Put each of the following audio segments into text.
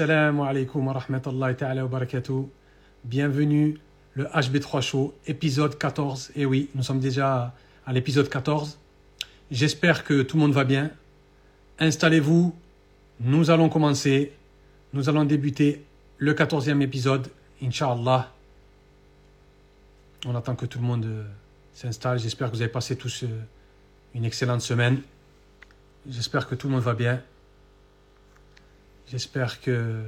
Assalamu alaikum wa barakatuh. Bienvenue, le HB3 Show, épisode 14. Et oui, nous sommes déjà à l'épisode 14. J'espère que tout le monde va bien. Installez-vous, nous allons commencer. Nous allons débuter le 14e épisode, Inch'Allah. On attend que tout le monde euh, s'installe. J'espère que vous avez passé tous euh, une excellente semaine. J'espère que tout le monde va bien. J'espère que,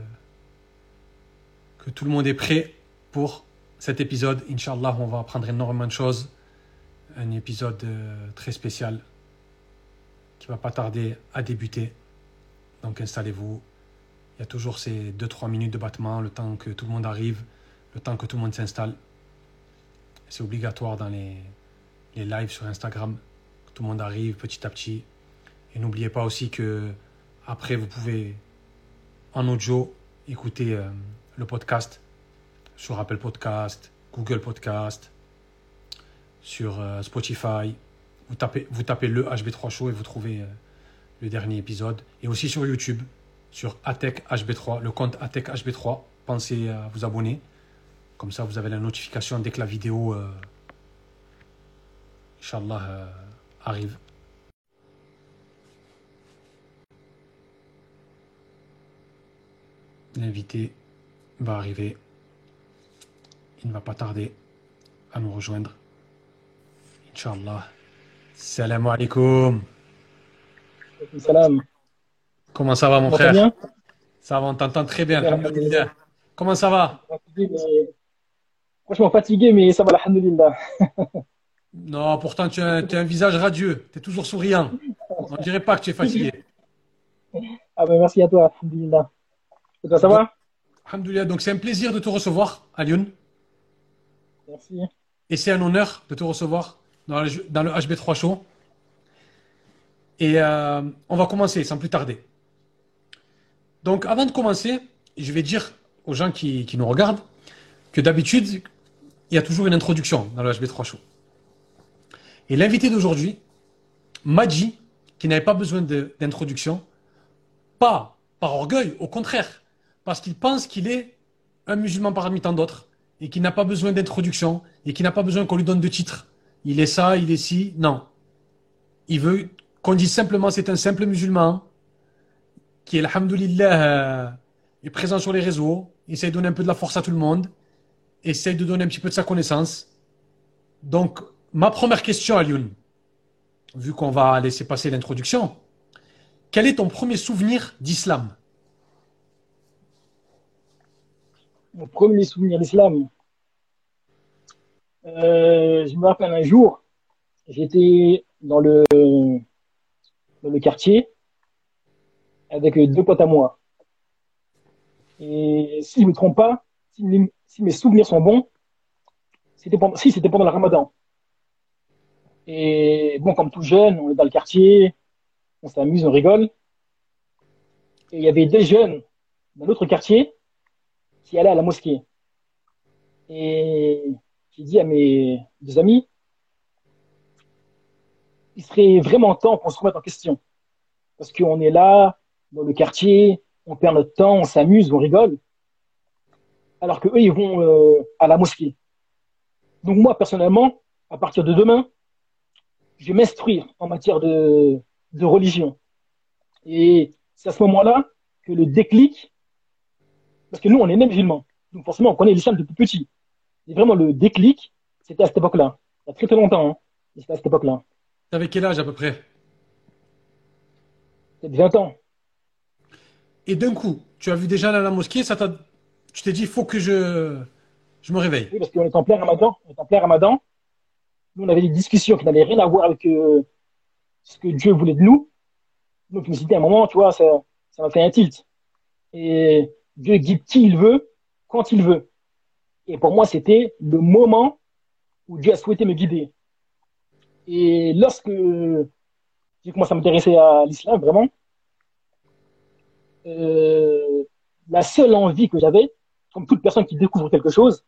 que tout le monde est prêt pour cet épisode. Inch'Allah, on va apprendre énormément de choses. Un épisode euh, très spécial qui va pas tarder à débuter. Donc installez-vous. Il y a toujours ces 2-3 minutes de battement, le temps que tout le monde arrive, le temps que tout le monde s'installe. C'est obligatoire dans les, les lives sur Instagram. Tout le monde arrive petit à petit. Et n'oubliez pas aussi que après, vous pouvez en audio écouter euh, le podcast sur Apple Podcast, Google Podcast, sur euh, Spotify. Vous tapez, le HB3 Show et vous trouvez euh, le dernier épisode. Et aussi sur YouTube, sur Atec HB3, le compte Atec HB3. Pensez à vous abonner. Comme ça, vous avez la notification dès que la vidéo, arrive. L'invité va arriver. Il ne va pas tarder à nous rejoindre. Inch'Allah. Salam alaikum. Salam. Comment ça va, mon frère bien? Ça va, on t'entend très bien. Comment ça va? Franchement fatigué, mais ça va, alhamdoulilah. Non, pourtant, tu as, un- tu as un visage radieux. Tu es toujours souriant. On ne dirait pas que tu es fatigué. Ah ben merci à toi, alhamdoulilah. Ça va Alhamdoulilah. Donc, c'est un plaisir de te recevoir, Alioun. Merci. Et c'est un honneur de te recevoir dans le, dans le HB3 Show. Et euh, on va commencer sans plus tarder. Donc, avant de commencer, je vais dire aux gens qui, qui nous regardent que d'habitude, il y a toujours une introduction dans le HB3 Show. Et l'invité d'aujourd'hui m'a dit qu'il n'avait pas besoin d'introduction, pas par orgueil, au contraire, parce qu'il pense qu'il est un musulman parmi tant d'autres et qu'il n'a pas besoin d'introduction et qu'il n'a pas besoin qu'on lui donne de titre. Il est ça, il est ci. Non. Il veut qu'on dise simplement c'est un simple musulman qui, alhamdoulilah, euh, est présent sur les réseaux, essaie de donner un peu de la force à tout le monde, essaie de donner un petit peu de sa connaissance. Donc, ma première question à Lyoun, vu qu'on va laisser passer l'introduction, quel est ton premier souvenir d'islam? Mon premier souvenir d'islam. Euh, je me rappelle un jour, j'étais dans le, dans le quartier avec deux potes à moi. Et si je ne me trompe pas, si mes, souvenirs sont bons, c'était pendant, si c'était pendant le ramadan. Et bon, comme tout jeune, on est dans le quartier, on s'amuse, on rigole. Et il y avait des jeunes dans l'autre quartier qui allaient à la mosquée. Et j'ai dit à mes amis, il serait vraiment temps qu'on se remette en question. Parce qu'on est là, dans le quartier, on perd notre temps, on s'amuse, on rigole. Alors que eux, ils vont euh, à la mosquée. Donc moi, personnellement, à partir de demain, je vais m'instruire en matière de, de religion. Et c'est à ce moment-là que le déclic, parce que nous, on est même musulmans, donc forcément, on connaît l'islam depuis petit. Et vraiment, le déclic, c'était à cette époque-là. Il y a très très longtemps, hein. C'était à cette époque-là. T'avais quel âge à peu près? Peut-être 20 ans. Et d'un coup, tu as vu déjà la mosquée, ça t'a- tu t'es dit, il faut que je, je me réveille. Oui, parce qu'on est en plein ramadan. On est en plein ramadan. Nous, on avait des discussions qui n'avaient rien à voir avec euh, ce que Dieu voulait de nous. Donc, je me suis dit, à un moment, tu vois, ça, ça m'a fait un tilt. Et Dieu guide qui il veut, quand il veut. Et pour moi, c'était le moment où Dieu a souhaité me guider. Et lorsque j'ai commencé à m'intéresser à l'islam, vraiment, euh, la seule envie que j'avais, comme toute personne qui découvre quelque chose,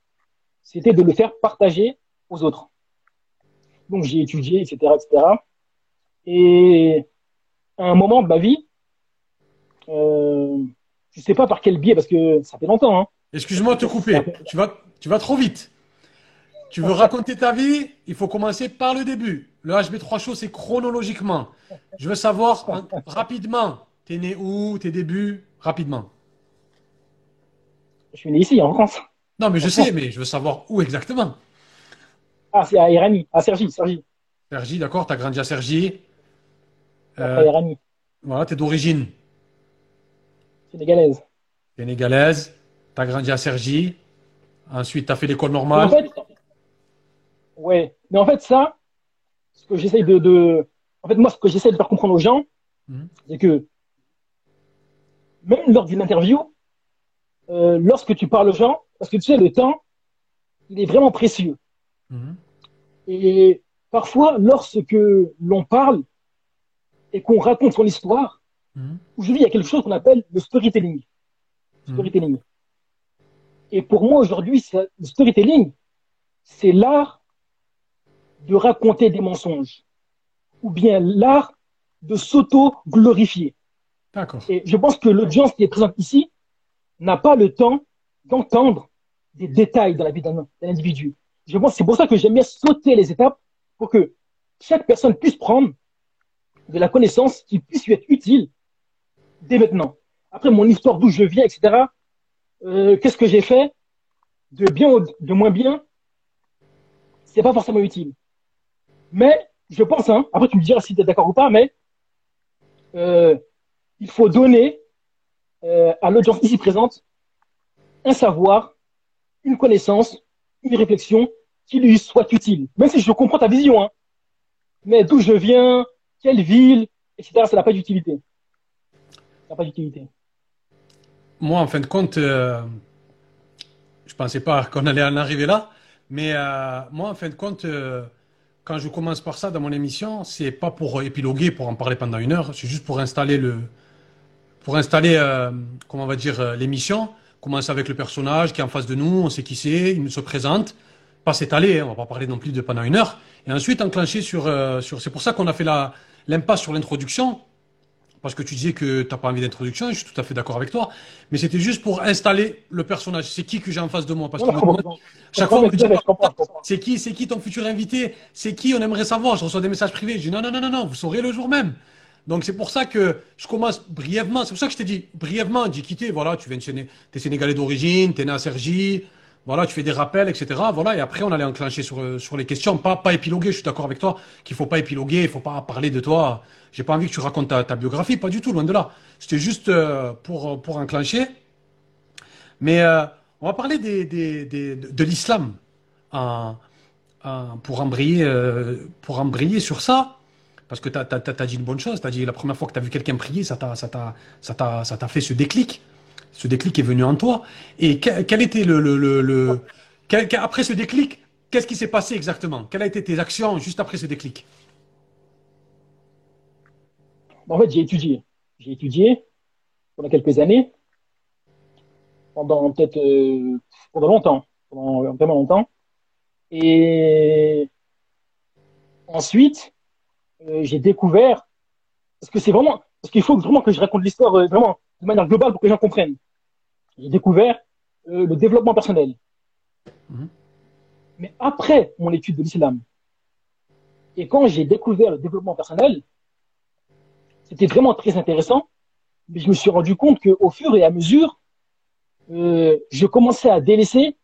c'était de le faire partager aux autres. Donc j'ai étudié, etc., etc. Et à un moment de ma vie, euh, je sais pas par quel biais, parce que ça fait longtemps. Hein. Excuse-moi de te couper. Tu vas, tu vas trop vite. Tu veux raconter ta vie, il faut commencer par le début. Le HB3 Show, c'est chronologiquement. Je veux savoir hein, rapidement, t'es né où, tes débuts, rapidement. Je suis né ici, en France. Non, mais je sais, mais je veux savoir où exactement. Ah, c'est à Irani, à Sergi, Sergi. Sergi, d'accord, t'as grandi à Sergi. Euh, à Irani. Voilà, t'es d'origine Sénégalaise. Sénégalaise. T'as grandi à Sergi. Ensuite, t'as fait l'école normale. Ouais, mais en fait, ça, ce que j'essaye de, En fait, moi, ce que j'essaie de faire comprendre aux gens, mhm. c'est que même lors d'une interview, euh, lorsque tu parles aux gens, parce que tu sais, le temps, il est vraiment précieux. Mhm. Et parfois, lorsque l'on parle et qu'on raconte son histoire, aujourd'hui, il y a quelque chose qu'on appelle le storytelling. Storytelling. Et pour moi, aujourd'hui, le storytelling, c'est l'art de raconter des mensonges ou bien l'art de s'auto-glorifier. D'accord. Et je pense que l'audience qui est présente ici n'a pas le temps d'entendre des détails dans la vie d'un individu. Je pense c'est pour ça que j'aime bien sauter les étapes pour que chaque personne puisse prendre de la connaissance qui puisse lui être utile dès maintenant. Après, mon histoire d'où je viens, etc. Euh, qu'est-ce que j'ai fait de bien ou de moins bien, c'est pas forcément utile. Mais je pense, hein, après tu me diras si tu es d'accord ou pas, mais euh, il faut donner euh, à l'audience ici présente un savoir, une connaissance, une réflexion qui lui soit utile. Même si je comprends ta vision, hein, mais d'où je viens, quelle ville, etc., ça n'a pas d'utilité. Pas d'utilité. Moi, en fin de compte, euh, je pensais pas qu'on allait en arriver là, mais euh, moi, en fin de compte, euh, quand je commence par ça dans mon émission, c'est pas pour épiloguer, pour en parler pendant une heure, c'est juste pour installer le, pour installer, comment on va dire, l'émission. Commence avec le personnage qui est en face de nous, on sait qui c'est, il nous se présente, pas s'étaler, hein, on va pas parler non plus de pendant une heure, et ensuite enclencher sur, sur, c'est pour ça qu'on a fait la, l'impasse sur l'introduction, parce que tu disais que tu n'as pas envie d'introduction, je suis tout à fait d'accord avec toi, mais c'était juste pour installer le personnage. C'est qui que j'ai en face de moi? Parce que chaque fois, on me dit, c'est qui, c'est qui ton futur invité? C'est qui? On aimerait savoir. Je reçois des messages privés. Je dis non, non, non, non, non, vous saurez le jour même. Donc c'est pour ça que je commence brièvement. C'est pour ça que je t'ai dit brièvement, dit quitter. Voilà, tu viens de t'es sénégalais d'origine, t'es né à Sergi. Voilà, tu fais des rappels, etc. Voilà, et après on allait enclencher sur sur les questions, pas pas épiloguer. Je suis d'accord avec toi qu'il faut pas épiloguer, il faut pas parler de toi j'ai pas envie que tu racontes ta, biographie, pas du tout, loin de là. C'était juste euh, pour, pour enclencher. Mais euh, on va parler de l'islam pour, embrayer, euh, pour embrayer sur ça. Parce que tu as, dit une bonne chose. Tu as dit la première fois que tu as vu quelqu'un prier, ça t'a fait ce déclic. Ce déclic est venu en toi. Et quel, était le. le, le, après ce déclic, qu'est-ce qui s'est passé exactement? Quelles ont été tes actions juste après ce déclic? En fait, j'ai étudié. J'ai étudié pendant quelques années, pendant peut-être euh, pendant longtemps, pendant vraiment longtemps. Et ensuite, euh, j'ai découvert, parce que c'est vraiment, parce qu'il faut vraiment que je raconte l'histoire euh, vraiment de manière globale pour que les gens comprennent. J'ai découvert le développement personnel. Mhm. Mais après mon étude de l'islam, et quand j'ai découvert le développement personnel, c'était vraiment très intéressant. Mais je me suis rendu compte qu'au fur et à mesure, euh, je commençais à délaisser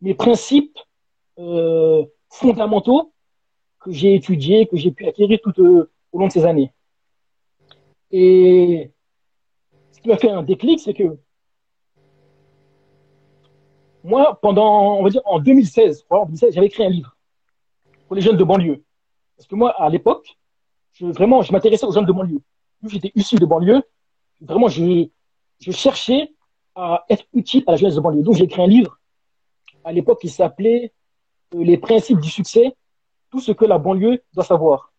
mes principes euh, fondamentaux que j'ai étudiés, que j'ai pu acquérir tout euh, au long de ces années. Et qui m'a fait un déclic, c'est que moi, pendant, on va dire, en 2016, en 2016 j'avais écrit un livre pour les jeunes de banlieue. Parce que moi, à l'époque, je, vraiment, je m'intéressais aux jeunes de banlieue j'étais issu de banlieue, vraiment, je, je cherchais à être utile à la jeunesse de banlieue. Donc, j'ai écrit un livre à l'époque qui s'appelait euh, Les principes du succès, tout ce que la banlieue doit savoir.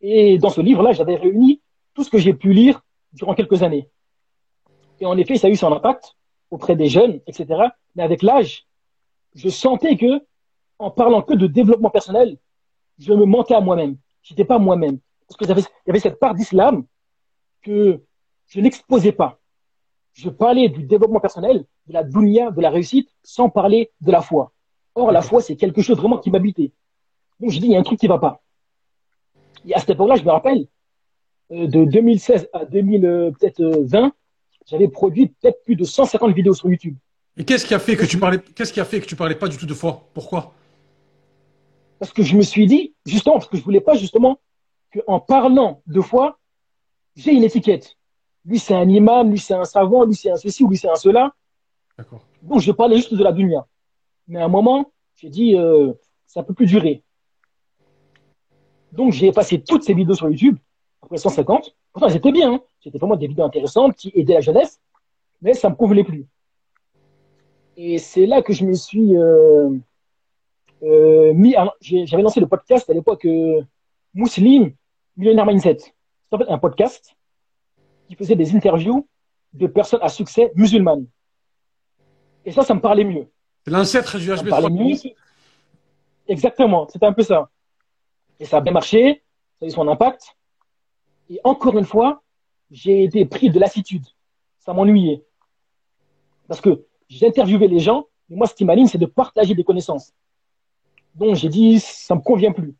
Et dans ce livre-là, j'avais réuni tout ce que j'ai pu lire durant quelques années. Et en effet, ça a eu son impact auprès des jeunes, etc. Mais avec l'âge, je sentais que, en parlant que de développement personnel, je me mentais à moi-même. J'étais pas moi-même. Parce que il y avait cette part d'islam que je n'exposais pas. je parlais du développement personnel, de la dunya, de la réussite, sans parler de la foi. Or, la foi, c'est quelque chose vraiment qui m'habitait. Donc, j'ai dit, il y a un truc qui va pas. Et à cette époque-là, je me rappelle, euh, de 2016 à 2020, j'avais produit peut-être plus de 150 vidéos sur YouTube. Et qu'est-ce qui a fait que tu parlais, qu'est-ce qui a fait que tu parlais pas du tout de foi? Pourquoi? Parce que je me suis dit, justement, parce que je voulais pas justement qu'en parlant de foi, j'ai une étiquette. Lui, c'est un imam, lui, c'est un savant, lui, c'est un ceci, lui, c'est un cela. D'accord. Donc, je parlais juste de la dunya. Mais à un moment, j'ai dit, euh, ça peut plus durer. Donc, j'ai passé toutes ces vidéos sur YouTube, après 150. Pourtant, c'était bien. Hein. C'était vraiment des vidéos intéressantes qui aidaient la jeunesse, mais ça me convenait plus. Et c'est là que je me suis euh, euh, mis. J'avais lancé le podcast à l'époque euh, Muslim Millionaire Mindset. C'est en fait un podcast qui faisait des interviews de personnes à succès musulmanes. Et ça, ça me parlait mieux. C'est l'ancêtre du HB3. Exactement, c'était un peu ça. Et ça a bien marché, ça a eu son impact. Et encore une fois, j'ai été pris de lassitude. Ça m'ennuyait. Parce que j'interviewais les gens, et moi, ce qui m'anime, c'est de partager des connaissances. Donc, j'ai dit, ça me convient plus.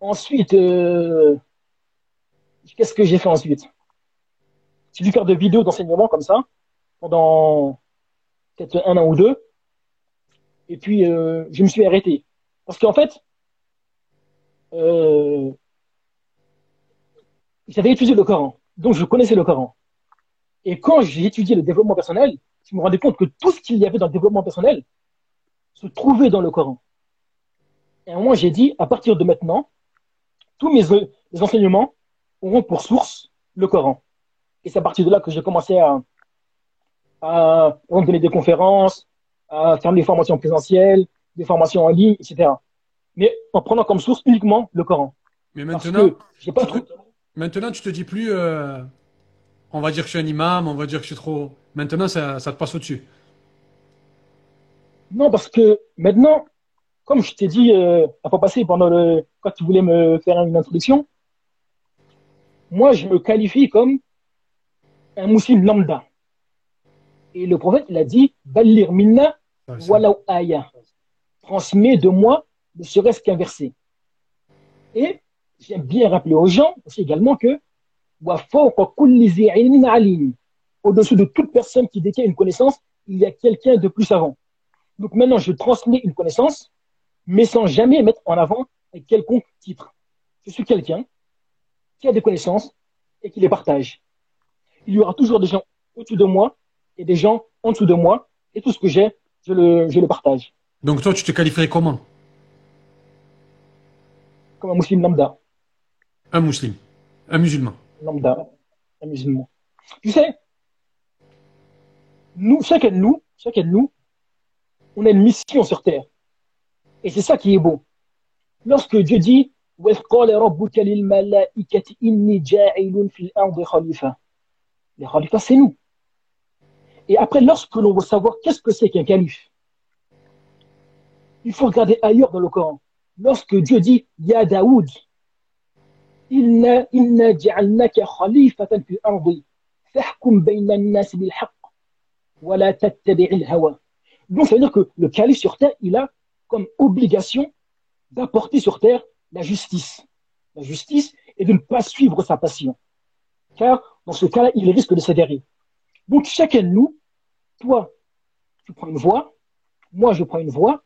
Ensuite, euh, qu'est-ce que j'ai fait ensuite? J'ai dû faire des vidéos d'enseignement comme ça, pendant peut-être un an ou deux. Et puis, euh, je me suis arrêté. Parce qu'en fait, euh, j'avais étudié le Coran, donc je connaissais le Coran. Et quand j'ai étudié le développement personnel, je me rendais compte que tout ce qu'il y avait dans le développement personnel se trouvait dans le Coran. Et à un moment, j'ai dit, à partir de maintenant, tous mes, enseignements auront pour source le Coran. Et c'est à partir de là que j'ai commencé à, à donner des conférences, à faire des formations présentielles, des formations en ligne, etc. Mais en prenant comme source uniquement le Coran. Mais maintenant, pas maintenant tu te dis plus, euh, on va dire que je suis un imam, on va dire que je suis trop. Maintenant, ça, ça te passe au-dessus. Non, parce que maintenant, comme je t'ai dit euh, à pas passer pendant le quand tu voulais me faire une introduction, moi je me qualifie comme un musulman lambda. Et le prophète il a dit Ballir minna walaw aya. Transmets de moi ne serait-ce qu'un verset. Et j'aime bien rappeler aux gens aussi également que au-dessus de toute personne qui détient une connaissance, il y a quelqu'un de plus savant. Donc maintenant, je transmets une connaissance, mais sans jamais mettre en avant un quelconque titre. Je suis quelqu'un qui a des connaissances et qui les partage. Il y aura toujours des gens au-dessus de moi et des gens en dessous de moi, et tout ce que j'ai, je le, je le partage. Donc toi, tu te qualifierais comment? Comme un musulman lambda. Un musulman. Un musulman. Un musulman. Tu sais, nous, chacun de nous, chacun de nous, on a une mission sur Terre. Et c'est ça qui est beau. Lorsque Dieu dit les khalifas, c'est nous. Et après, lorsque l'on veut savoir qu'est-ce que c'est qu'un calife, il faut regarder ailleurs dans le Coran. Lorsque Dieu dit Ya Daoud, Donc ça veut dire que le calife sur terre, il a comme obligation d'apporter sur terre la justice. La justice et de ne pas suivre sa passion. Car dans ce cas-là, il risque de s'adhérer. Donc chacun de nous, toi, tu prends une voie, moi je prends une voie,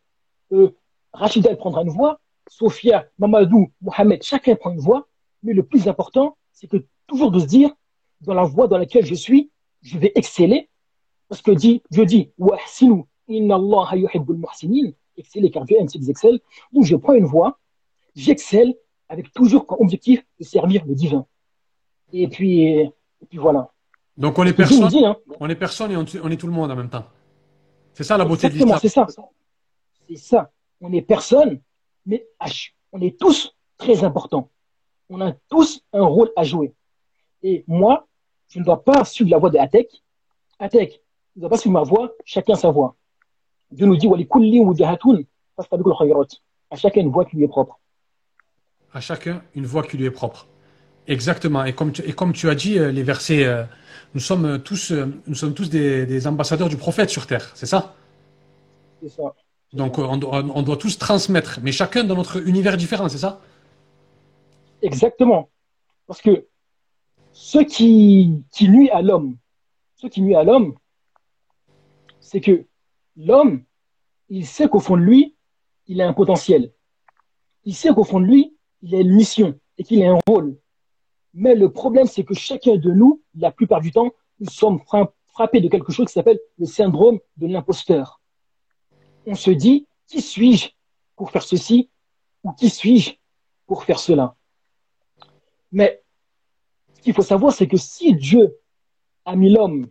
euh, prendra une voie, Sophia, Mamadou, Mohamed, chacun prend une voie, mais le plus important, c'est que toujours de se dire, dans la voie dans laquelle je suis, je vais exceller, parce que dit, Dieu dit, inna Allah yuhibbul muhsinin, exceller car Dieu aime ceux qui excellent. Donc je prends une voie, j'excelle avec toujours comme objectif de servir le divin. Et puis, et puis voilà. Donc on est personne, hein. on est personne et on, est tout le monde en même temps. C'est ça la beauté de l'islam. C'est ça. C'est ça. On est personne, mais on est tous très importants. On a tous un rôle à jouer. Et moi, je ne dois pas suivre la voie de Atek. Atek ne doit pas suivre ma voie, chacun sa voie. Dieu nous dit à chacun une voie qui lui est propre. À chacun une voie qui lui est propre. Exactement. Et comme tu, et comme tu as dit, euh, les versets, euh, nous sommes tous, euh, nous sommes tous des, des ambassadeurs du prophète sur terre, c'est ça? C'est ça. Donc on doit tous transmettre, mais chacun dans notre univers différent, c'est ça? Exactement. Parce que ce qui, qui nuit à l'homme, ce qui nuit à l'homme, c'est que l'homme, il sait qu'au fond de lui, il a un potentiel. Il sait qu'au fond de lui, il a une mission et qu'il a un rôle. Mais le problème, c'est que chacun de nous, la plupart du temps, nous sommes frappés de quelque chose qui s'appelle le syndrome de l'imposteur. On se dit, qui suis-je pour faire ceci ou qui suis-je pour faire cela? Mais ce qu'il faut savoir, c'est que si Dieu a mis l'homme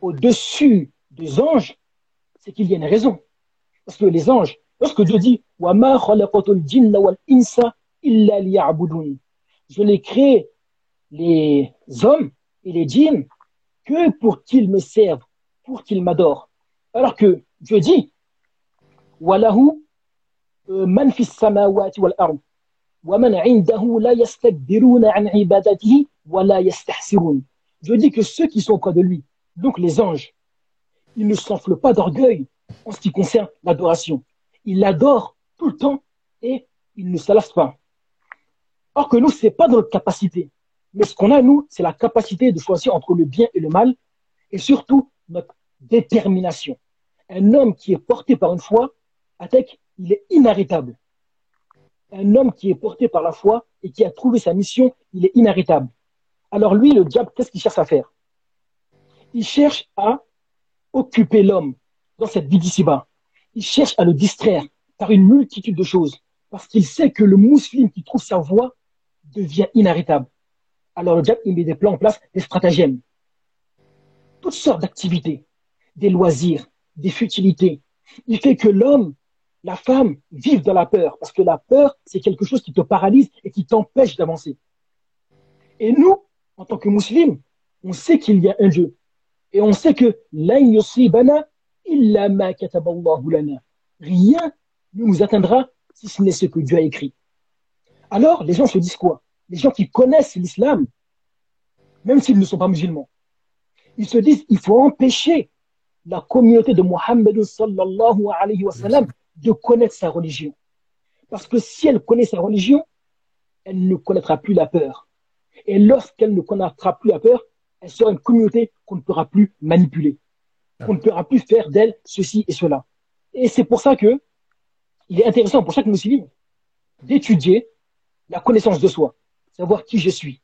au-dessus des anges, c'est qu'il y a une raison. Parce que les anges, lorsque Dieu dit Je n'ai créé les hommes et les djinns que pour qu'ils me servent, pour qu'ils m'adorent. Alors que Dieu dit Walahu euh, manfis samawati wal ومن عنده لا يستكبرون عن عبادته ولا يستحسرون Dieu dit que ceux qui sont près de lui, donc les anges, ils ne s'enflent pas d'orgueil en ce qui concerne l'adoration. Ils l'adorent tout le temps et ils ne se pas. Or que nous, ce n'est pas dans notre capacité. Mais ce qu'on a, nous, c'est la capacité de choisir entre le bien et le mal et surtout notre détermination. Un homme qui est porté par une foi, Atek, il est inarrêtable. Un homme qui est porté par la foi et qui a trouvé sa mission, il est inarrêtable. Alors lui, le diable, qu'est-ce qu'il cherche à faire? Il cherche à occuper l'homme dans cette vie d'ici-bas. Il cherche à le distraire par une multitude de choses, parce qu'il sait que le musulman qui trouve sa voie devient inarrêtable. Alors le diable, il met des plans en place, des stratagèmes. Toutes sortes d'activités, des loisirs, des futilités. Il fait que l'homme, la femme vivent dans la peur, parce que la peur, c'est quelque chose qui te paralyse et qui t'empêche d'avancer. Et nous, en tant que musulmans, on sait qu'il y a un Dieu. Et on sait que rien ne nous atteindra si ce n'est ce que Dieu a écrit. Alors, les gens se disent quoi? Les gens qui connaissent l'islam, même s'ils ne sont pas musulmans, ils se disent il faut empêcher la communauté de Mohammed sallallahu alayhi wa sallam de connaître sa religion. Parce que si elle connaît sa religion, elle ne connaîtra plus la peur. Et lorsqu'elle ne connaîtra plus la peur, elle sera une communauté qu'on ne pourra plus manipuler. qu'on ne pourra plus faire d'elle ceci et cela. Et c'est pour ça que il est intéressant pour chaque musulman d'étudier la connaissance de soi, savoir qui je suis.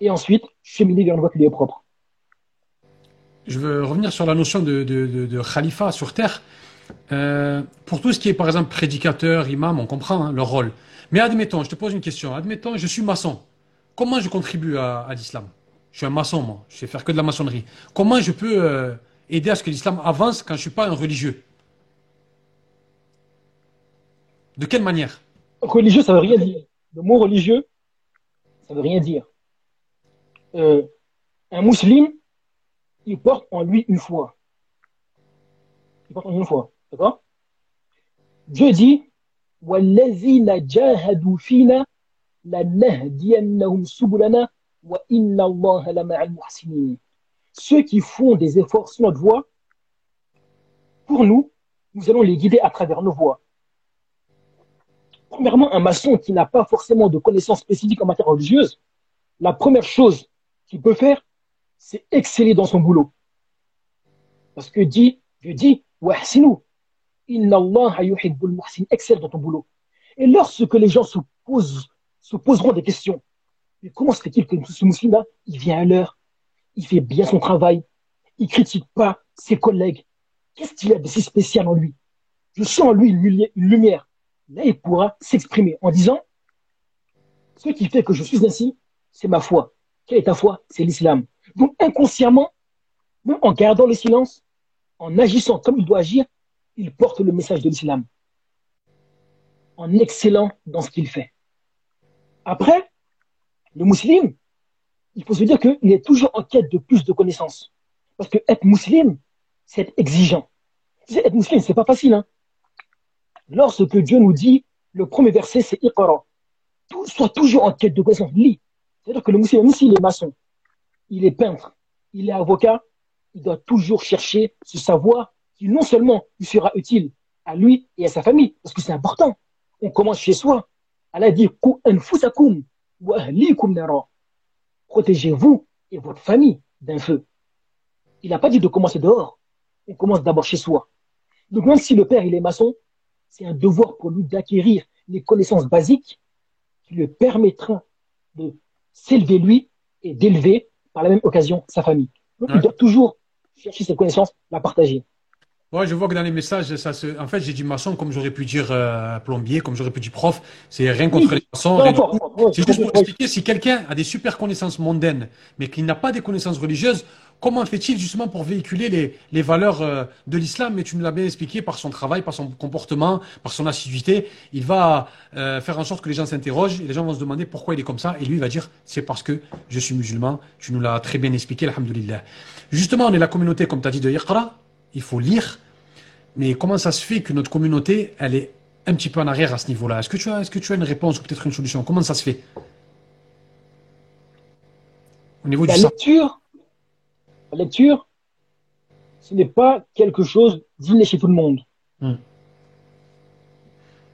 Et ensuite, cheminer vers une voie qui est propre. Je veux revenir sur la notion de, de, khalifa sur terre. Euh, pour tout ce qui est, par exemple, prédicateur, imam, on comprend hein, leur rôle. Mais admettons, je te pose une question. Admettons, je suis maçon. Comment je contribue à, l'islam? Je suis un maçon, moi. Je sais faire que de la maçonnerie. Comment je peux euh, aider à ce que l'islam avance quand je ne suis pas un religieux? De quelle manière? Religieux, ça ne veut rien dire. Le mot religieux, ça ne veut rien dire. Euh, un musulman, il porte en lui une foi. Il porte en lui une foi. D'accord? Dieu dit Ceux qui font des efforts sur notre voie, pour nous, nous allons les guider à travers nos voies. Premièrement, un maçon qui n'a pas forcément de connaissances spécifiques en matière religieuse, la première chose qu'il peut faire, c'est exceller dans son boulot. Parce que dit, Dieu dit, Inna Allah excelle dans ton boulot. Et lorsque les gens se, posent, se poseront des questions, mais comment se fait-il que ce musulman, il vient à l'heure, il fait bien son travail, il critique pas ses collègues, qu'est-ce qu'il y a de si spécial en lui? Je sens en lui une, lumière. Là, il pourra s'exprimer en disant, ce qui fait que je suis ainsi, c'est ma foi. Quelle est ta foi? C'est l'islam. Donc inconsciemment, en gardant le silence, en agissant comme il doit agir, il porte le message de l'islam en excellant dans ce qu'il fait. Après, le musulman, il faut se dire qu'il est toujours en quête de plus de connaissances. Parce que être musulman, c'est exigeant. Être musulman, c'est pas facile. Hein. Lorsque Dieu nous dit, le premier verset, c'est Iqra. Sois toujours en quête de connaissances. Lis. C'est-à-dire que le musulman, s'il est maçon, il est peintre, il est avocat, il doit toujours chercher ce savoir qui non seulement lui sera utile à lui et à sa famille, parce que c'est important. On commence chez soi. Allah dit Protégez-vous et votre famille d'un feu. Il n'a pas dit de commencer dehors. On commence d'abord chez soi. Donc même si le père il est maçon, c'est un devoir pour lui d'acquérir les connaissances basiques qui lui permettront de s'élever lui et d'élever par la même occasion sa famille. Donc il doit toujours chercher ses connaissances, la partager. Ouais, je vois que dans les messages, ça se... en fait, j'ai dit maçon comme j'aurais pu dire euh, plombier, comme j'aurais pu dire prof. C'est rien contre les maçons. C'est juste pour expliquer si quelqu'un a des super connaissances mondaines, mais qu'il n'a pas des connaissances religieuses, comment fait-il justement pour véhiculer les, les valeurs euh, de l'islam? Mais tu nous l'as bien expliqué par son travail, par son comportement, par son assiduité. Il va euh, faire en sorte que les gens s'interrogent et les gens vont se demander pourquoi il est comme ça. Et lui, il va dire c'est parce que je suis musulman. Tu nous l'as très bien expliqué, alhamdoulilah. Justement, on est la communauté, comme tu as dit, de Iqra il faut lire. Mais comment ça se fait que notre communauté, elle est un petit peu en arrière à ce niveau-là? Est-ce que, tu as, est-ce que tu as une réponse ou peut-être une solution? Comment ça se fait? Au niveau la lecture, la lecture, ce n'est pas quelque chose d'inné chez tout le monde. Hmm.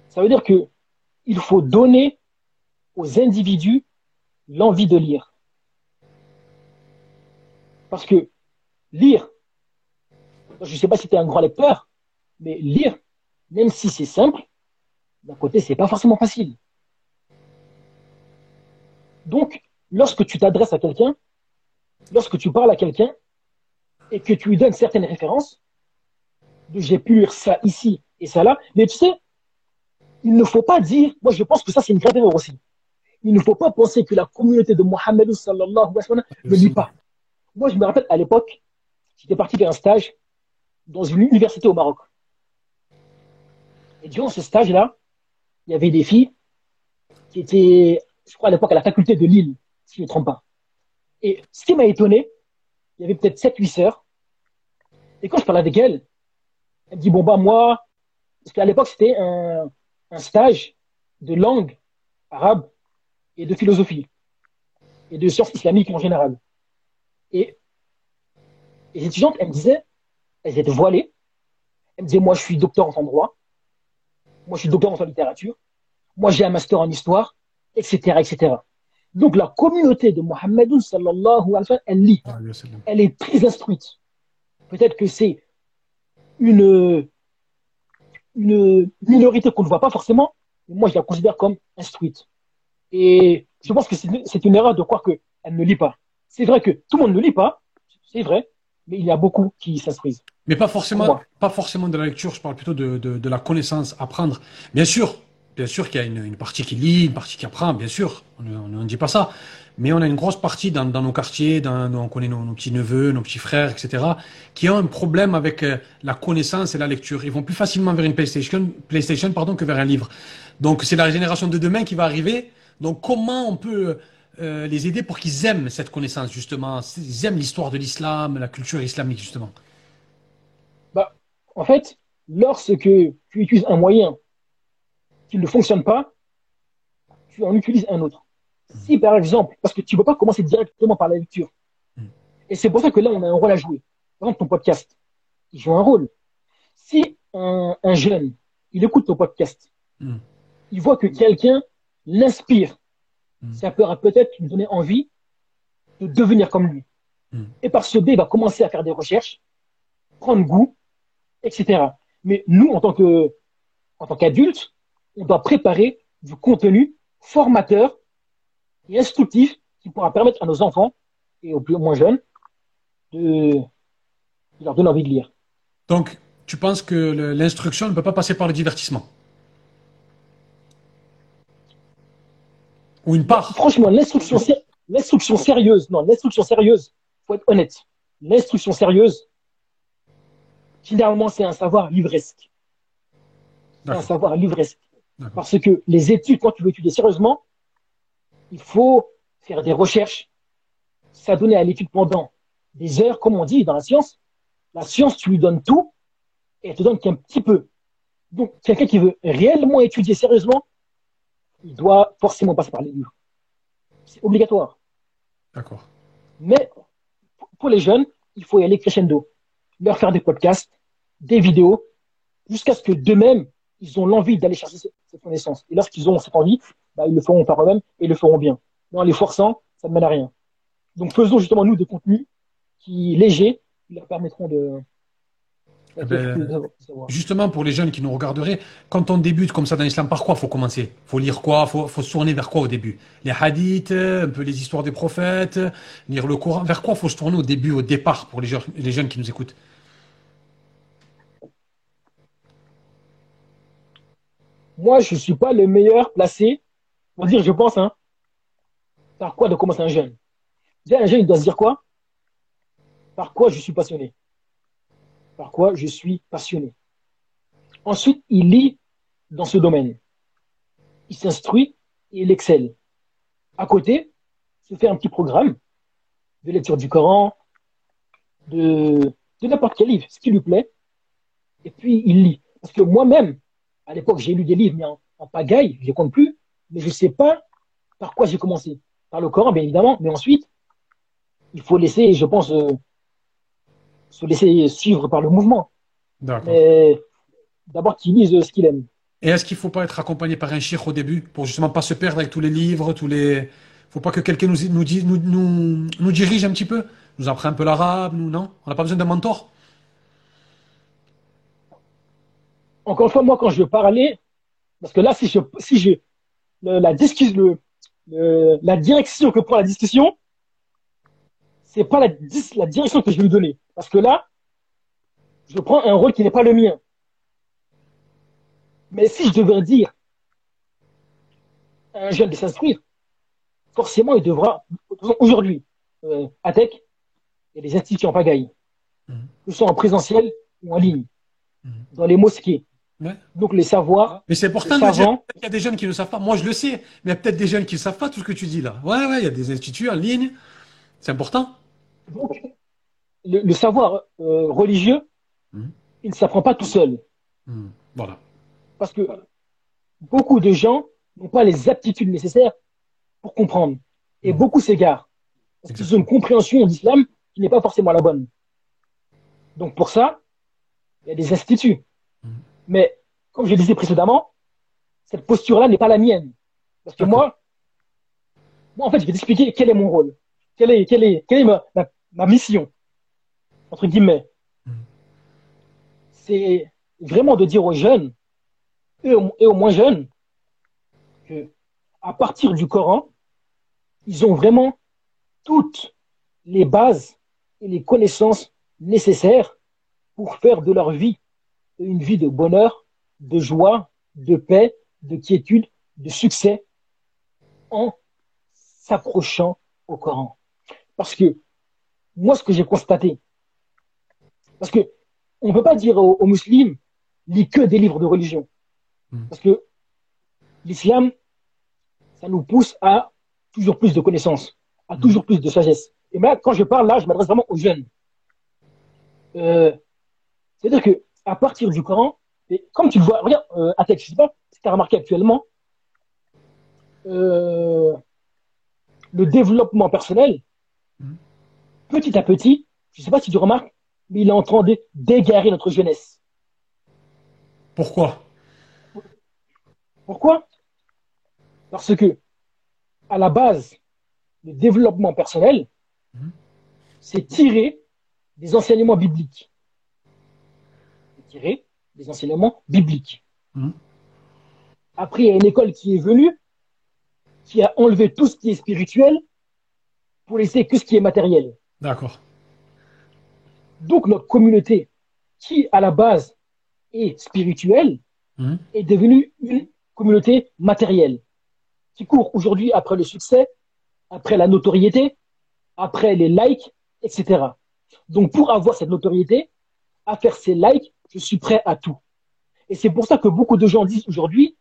Ça veut dire que il faut donner aux individus l'envie de lire. Parce que lire, je ne sais pas si tu es un grand lecteur, mais lire, même si c'est simple, d'un côté, c'est pas forcément facile. Donc, lorsque tu t'adresses à quelqu'un, lorsque tu parles à quelqu'un et que tu lui donnes certaines références, j'ai pu lire ça ici et ça là, mais tu sais, il ne faut pas dire, moi je pense que ça c'est une grave erreur aussi. Il ne faut pas penser que la communauté de Mohammed sallallahu alayhi wa ne lit pas. Moi je me rappelle à l'époque, j'étais parti faire un stage dans une université au Maroc. Et durant ce stage-là, il y avait des filles qui étaient, je crois à l'époque, à la faculté de Lille, si je ne me trompe pas. Et ce qui m'a étonné, il y avait peut-être 7-8 sœurs. Et quand je parlais avec elles, elle me dit, bon, bah, moi, parce qu'à l'époque, c'était un, un stage de langue arabe et de philosophie et de sciences islamiques en général. Et les étudiantes, elles me disaient, elles étaient voilées. Elles me disaient, moi, je suis docteur en droit. Moi, je suis docteur en littérature. Moi, j'ai un master en histoire, etc., etc. Donc, la communauté de Mohammed sallallahu alayhi wa sallam, elle lit. Elle est très instruite. Peut-être que c'est une, une minorité qu'on ne voit pas forcément, mais moi, je la considère comme instruite. Et je pense que c'est une erreur de croire qu'elle ne lit pas. C'est vrai que tout le monde ne lit pas, c'est vrai, mais il y a beaucoup qui s'instruisent. Mais pas forcément, pas forcément de la lecture, je parle plutôt de, de, de la connaissance, apprendre. Bien sûr, bien sûr qu'il y a une, une, partie qui lit, une partie qui apprend, bien sûr, on ne dit pas ça. Mais on a une grosse partie dans, dans nos quartiers, dans, on connaît nos, nos petits-neveux, nos petits frères, etc., qui ont un problème avec euh, la connaissance et la lecture. Ils vont plus facilement vers une PlayStation, PlayStation pardon, que vers un livre. Donc c'est la génération de demain qui va arriver. Donc comment on peut euh, les aider pour qu'ils aiment cette connaissance, justement? Ils aiment l'histoire de l'islam, la culture islamique, justement en fait, lorsque tu utilises un moyen qui ne fonctionne pas, tu en utilises un autre. Si par exemple, parce que tu ne peux pas commencer directement par la lecture, et c'est pour ça que là, on a un rôle à jouer. Par exemple, ton podcast, il joue un rôle. Si un, jeune, il écoute ton podcast, il voit que quelqu'un l'inspire, ça peut peut-être lui donner envie de devenir comme lui. Et par ce biais, il va commencer à faire des recherches, prendre goût, etc. Mais nous, en tant que, en tant qu'adultes, on doit préparer du contenu formateur et instructif qui pourra permettre à nos enfants et aux plus moins jeunes de, leur donner envie de lire. Donc, tu penses que l'instruction ne peut pas passer par le divertissement? Ou une part? Franchement, l'instruction, l'instruction sérieuse, non, l'instruction sérieuse, faut être honnête. L'instruction sérieuse, Finalement, c'est un savoir livresque. C'est un savoir livresque. Parce que les études, quand tu veux étudier sérieusement, il faut faire des recherches, s'adonner à l'étude pendant des heures, comme on dit dans la science. La science, tu lui donnes tout et elle te donne qu'un petit peu. Donc, quelqu'un qui veut réellement étudier sérieusement, il doit forcément passer par les livres. C'est obligatoire. D'accord. Mais pour les jeunes, il faut y aller crescendo, leur faire des podcasts, des vidéos, jusqu'à ce que d'eux-mêmes, ils ont l'envie d'aller chercher cette connaissance. Et lorsqu'ils ont cette envie, bah, ils le feront par eux-mêmes et ils le feront bien. Mais en les forçant, ça ne mène à rien. Donc faisons justement nous des contenus qui légers, qui leur permettront de, eh ben, justement, pour les jeunes qui nous regarderaient, quand on débute comme ça dans l'islam, par quoi faut commencer? Faut lire quoi? Faut, faut se tourner vers quoi au début? Les hadiths, un peu les histoires des prophètes, lire le Coran. Vers quoi faut se tourner au début, au départ, pour les, jeunes, les jeunes qui nous écoutent? Moi, je ne suis pas le meilleur placé pour dire, je pense, hein, par quoi de commencer un jeune. un jeune, il doit se dire quoi? Par quoi je suis passionné? Par quoi je suis passionné? Ensuite, il lit dans ce domaine. Il s'instruit et il excelle. À côté, il se fait un petit programme de lecture du Coran, de, n'importe quel livre, ce qui lui plaît. Et puis, il lit. Parce que moi-même, à l'époque, j'ai lu des livres, mais en, pagaille, je ne compte plus, mais je ne sais pas par quoi j'ai commencé. Par le Coran, bien évidemment, mais ensuite, il faut laisser, je pense, euh, se laisser suivre par le mouvement. D'abord qu'il lise ce qu'il aime. Et est-ce qu'il ne faut pas être accompagné par un chir au début pour justement pas se perdre avec tous les livres, tous les. Faut pas que quelqu'un nous, nous, nous, nous, nous dirige un petit peu, nous apprend un peu l'arabe, nous non? On n'a pas besoin d'un mentor? Encore une fois, moi quand je parlais, parce que là si je si je la discussion le, la direction que prend la discussion, c'est pas la, la direction que je vais lui donner. Parce que là, je prends un rôle qui n'est pas le mien. Mais si je devais dire à un jeune de s'instruire, forcément, il devra, aujourd'hui, euh, à Tech, il y a des instituts en pagaille, mhm. que ce soit en présentiel ou en ligne, mhm. dans les mosquées. Donc les savoirs. Mais c'est important de dire qu'il y a des jeunes qui ne savent pas. Moi, je le sais, mais il y a peut-être des jeunes qui ne savent pas tout ce que tu dis là. Ouais, ouais, il y a des instituts en ligne. C'est important. Donc, le, savoir euh, religieux, hmm. il ne s'apprend pas tout seul. Hmm. Voilà. Parce que beaucoup de gens n'ont pas les aptitudes nécessaires pour comprendre. Et hmm. beaucoup s'égarent. Parce qu'ils ont une compréhension d'islam qui n'est pas forcément la bonne. Donc pour ça, il y a des instituts. Mais comme je le disais précédemment, cette posture-là n'est pas la mienne. Parce que moi, moi, en fait, je vais t'expliquer quel est mon rôle, quelle est, quelle est, quelle est ma mission. Entre guillemets, c'est vraiment de dire aux jeunes, et aux, moins jeunes, que à partir du Coran, ils ont vraiment toutes les bases et les connaissances nécessaires pour faire de leur vie une vie de bonheur, de joie, de paix, de quiétude, de succès en s'approchant au Coran. Parce que moi, ce que j'ai constaté, parce que on ne peut pas dire aux, musulmans, lis que des livres de religion. Hmm. Parce que l'islam, ça nous pousse à toujours plus de connaissances, à hmm. toujours plus de sagesse. Et moi, quand je parle là, je m'adresse vraiment aux jeunes. Euh, c'est-à-dire que à partir du Coran, et comme tu le vois, regarde, euh, Atek, je sais pas si tu as remarqué actuellement, euh, le développement personnel, petit à petit, je ne sais pas si tu remarques, mais il est en train d'égarer notre jeunesse. Pourquoi? Pourquoi? Parce que, à la base, le développement personnel, mhm. c'est tirer des enseignements bibliques. Tirer des enseignements bibliques. Mhm. Après, il y a une école qui est venue, qui a enlevé tout ce qui est spirituel pour laisser que ce qui est matériel. D'accord. Donc notre communauté, qui à la base est spirituelle, hmm. est devenue une communauté matérielle, qui court aujourd'hui après le succès, après la notoriété, après les likes, etc. Donc pour avoir cette notoriété, à faire ces likes, je suis prêt à tout. Et c'est pour ça que beaucoup de gens disent aujourd'hui,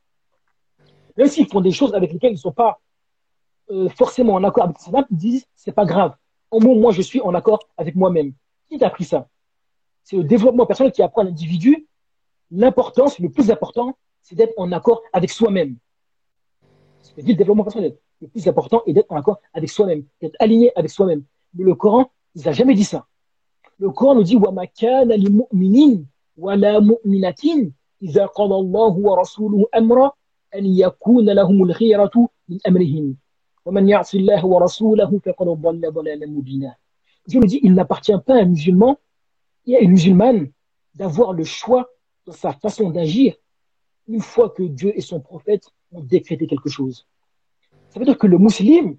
même s'ils font des choses avec lesquelles ils ne sont pas euh, forcément en accord avec l'islam, ils disent c'est pas grave. Au moins, moi, je suis en accord avec moi-même. Qui t'a appris ça? C'est le développement personnel qui apprend à l'individu. L'importance, le plus important, c'est d'être en accord avec soi-même. C'est le développement personnel. Le plus important est d'être en accord avec soi-même, d'être aligné avec soi-même. Mais le Coran, il n'a jamais dit ça. Le Coran nous dit وَلَا مُؤْمِنَةٍ إِذَا قَضَى اللَّهُ وَرَسُولُهُ أَمْرًا أَنْ يَكُونَ لَهُمُ الْخِيَرَةُ مِنْ أَمْرِهِمْ وَمَنْ يَعْصِ اللَّهَ وَرَسُولَهُ فَقَدْ ضَلَّ ضَلَالًا مُبِينًا Dieu nous dit, il n'appartient pas à un musulman et à une musulmane d'avoir le choix dans sa façon d'agir une fois que Dieu et son prophète ont décrété quelque chose. Ça veut dire que le musulman,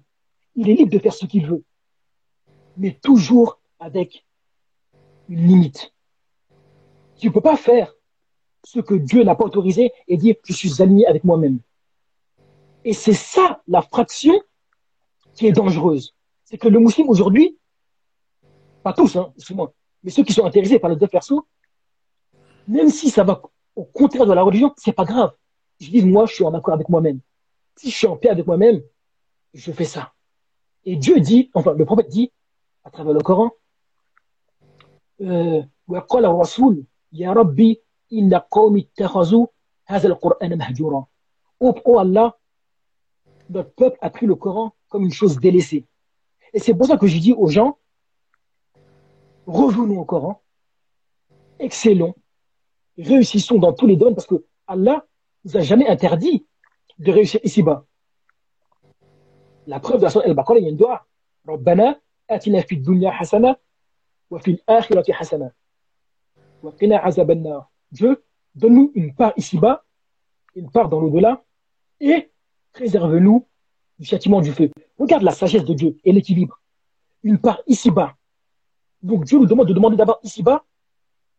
il est libre de faire ce qu'il veut, mais toujours avec une limite. Tu ne peux pas faire ce que Dieu n'a pas autorisé et dire je suis aligné avec moi-même. Et c'est ça la fraction qui est dangereuse. C'est que le musulman aujourd'hui, pas tous, hein, mais ceux qui sont intéressés par le deux perso, même si ça va au contraire de la religion, c'est pas grave. Je dis, moi, je suis en accord avec moi-même. Si je suis en paix avec moi-même, je fais ça. Et Dieu dit, enfin, le prophète dit, à travers le Coran, euh, Ya Rabbi, inna qawmi takhazou hadha al-Qur'an mahjura. Oh Allah, notre peuple a pris le Coran comme une chose délaissée. Et c'est pour ça que je dis aux gens, revenons au Coran, excellons, réussissons dans tous les domaines parce que Allah nous a jamais interdit de réussir ici-bas. La preuve de la sourate Al-Baqarah, il y a une doigt. Rabbana, atina fi dunya hasana, wa hasana. Dieu, donne-nous une part ici-bas, une part dans l'au-delà, et préserve-nous du châtiment du feu. Regarde la sagesse de Dieu et l'équilibre. Une part ici-bas. Donc Dieu nous demande de demander d'abord ici-bas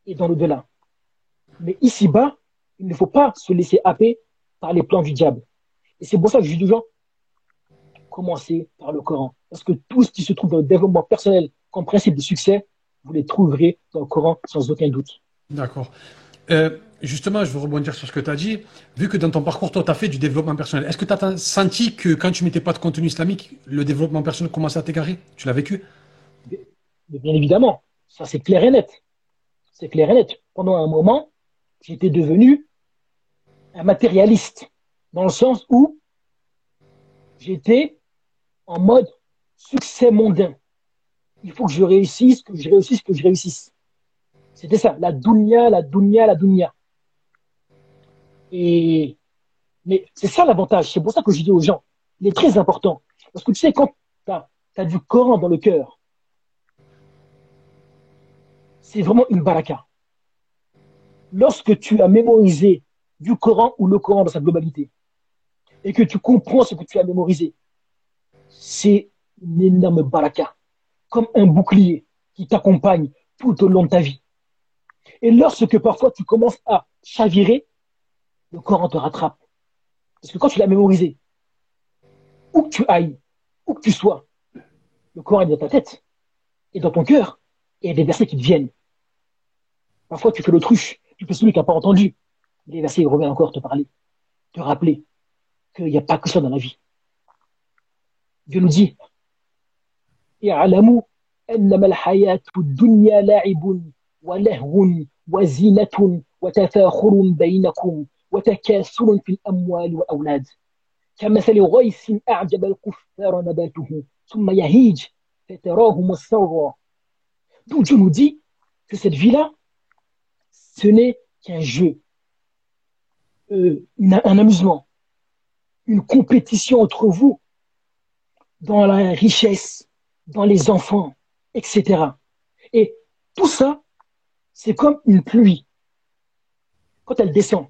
et dans l'au-delà. Mais ici-bas, il ne faut pas se laisser happer par les plans du diable. Et c'est pour ça que je dis toujours, commencez par le Coran. Parce que tout ce qui se trouve dans le développement personnel comme principe de succès, vous les trouverez dans le Coran sans aucun doute. D'accord. Euh, justement, je veux rebondir sur ce que tu as dit. Vu que dans ton parcours, toi, tu as fait du développement personnel, est-ce que tu as senti que quand tu mettais pas de contenu islamique, le développement personnel commençait à t'égarer? Tu l'as vécu? Bien évidemment. Ça, c'est clair et net. C'est clair et net. Pendant un moment, j'étais devenu un matérialiste, dans le sens où j'étais en mode succès mondain. Il faut que je réussisse, que je réussisse, que je réussisse. C'était ça, la dunya, la dunya, la dunya. Et, mais c'est ça l'avantage. C'est pour ça que je dis aux gens, il est très important. Parce que tu sais, quand tu as, du Coran dans le cœur, c'est vraiment une baraka lorsque tu as mémorisé du Coran ou le Coran dans sa globalité, et que tu comprends ce que tu as mémorisé, c'est une énorme baraka, comme un bouclier qui t'accompagne tout au long de ta vie. Et lorsque parfois tu commences à chavirer, le Coran te rattrape. Parce que quand tu l'as mémorisé, où que tu ailles, où que tu sois, le Coran est dans ta tête et dans ton cœur, et il y a des versets qui te viennent. Parfois, tu fais l'autruche, tu fais celui qui n'a pas entendu. Les versets, il revient encore te parler, te rappeler qu'il n'y a pas que ça dans la vie. Dieu nous dit اعلموا أنما الحياة الدنيا لعب ولهو وزينة وتفاخر بينكم وتكاثر في الأموال والأولاد. كمثل غيث أعجب الكفار نباته ثم يهيج فتراه مصرا Donc Dieu nous dit que cette vie-là, ce n'est qu'un jeu, euh, un amusement, une compétition entre vous dans la richesse, dans les enfants, etc. Et tout ça, c'est comme une pluie. Quand elle descend,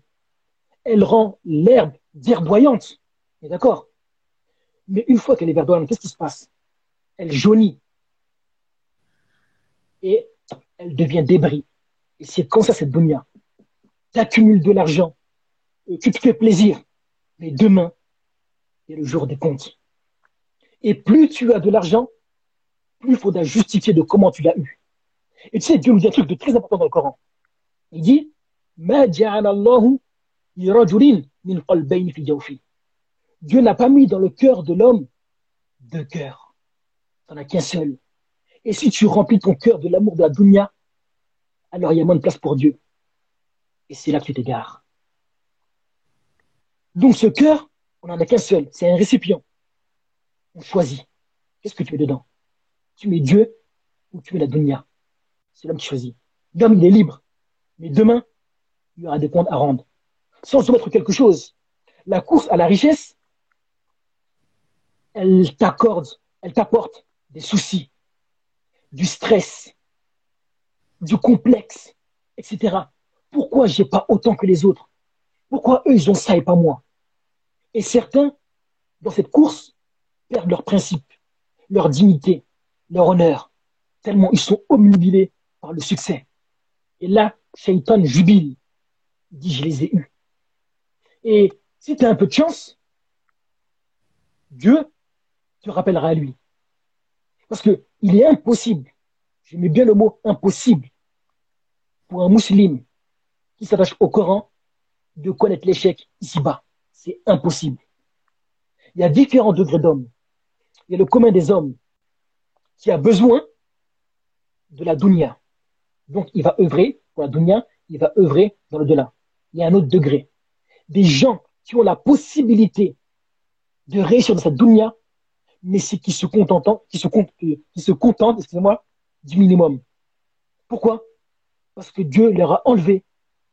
elle rend l'herbe verdoyante. D'accord? Mais une fois qu'elle est verdoyante, qu'est-ce qui se passe? Elle jaunit. Et elle devient débris. Et c'est comme ça cette dunya. Tu accumules de l'argent, et tu te fais plaisir. Mais demain, c'est le jour des comptes. Et plus tu as de l'argent, il faudra justifier de comment tu l'as eu. Et tu sais, Dieu nous dit un truc de très important dans le Coran. Il dit, Dieu n'a pas mis dans le cœur de l'homme deux cœurs. Tu n'en as qu'un seul. Et si tu remplis ton cœur de l'amour de la dunya, alors il y a moins de place pour Dieu. Et c'est là que tu t'égares. Donc ce cœur, on n'en a qu'un seul, c'est un récipient. on choisit. Qu'est-ce que tu mets dedans? Tu mets Dieu ou tu mets la dunya C'est l'homme qui choisit. L'homme, il est libre. Mais demain, il y aura des comptes à rendre. Sans soumettre quelque chose. La course à la richesse, elle t'accorde, elle t'apporte des soucis, du stress, du complexe, etc. Pourquoi j'ai pas autant que les autres? Pourquoi eux, ils ont ça et pas moi? Et certains, dans cette course, perdent leurs principes, leur dignité, leur honneur, tellement ils sont omnubilés par le succès. Et là, Shaitan jubile. Il dit, je les ai eus. Et si tu as un peu de chance, Dieu te rappellera à lui. Parce que il est impossible, je mets bien le mot impossible, pour un musulman qui s'attache au Coran de connaître l'échec ici-bas. C'est impossible. Il y a différents degrés d'hommes. Il y a le commun des hommes qui a besoin de la dunya. Donc, il va œuvrer pour la dunya, il va œuvrer dans le delà. Il y a un autre degré. Des gens qui ont la possibilité de réussir dans cette dunya, mais c'est qui se contentent, qui se, qui se contentent, excusez-moi, du minimum. Pourquoi? Parce que Dieu leur a enlevé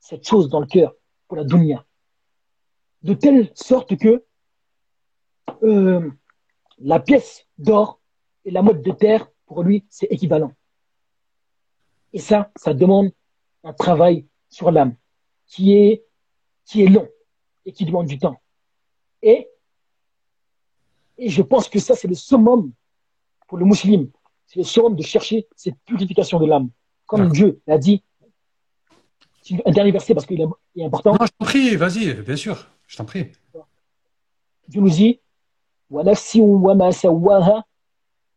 cette chose dans le cœur pour la dunya. De telle sorte que euh, la pièce d'or et la mode de terre, pour lui, c'est équivalent. Et ça, ça demande un travail sur l'âme qui est, qui est long et qui demande du temps. Et, et je pense que ça, c'est le summum pour le musulman. C'est le summum de chercher cette purification de l'âme. Comme Dieu l'a dit, un dernier verset parce qu'il est important. Non, je t'en prie, vas-y, bien sûr, je t'en prie. Dieu nous dit,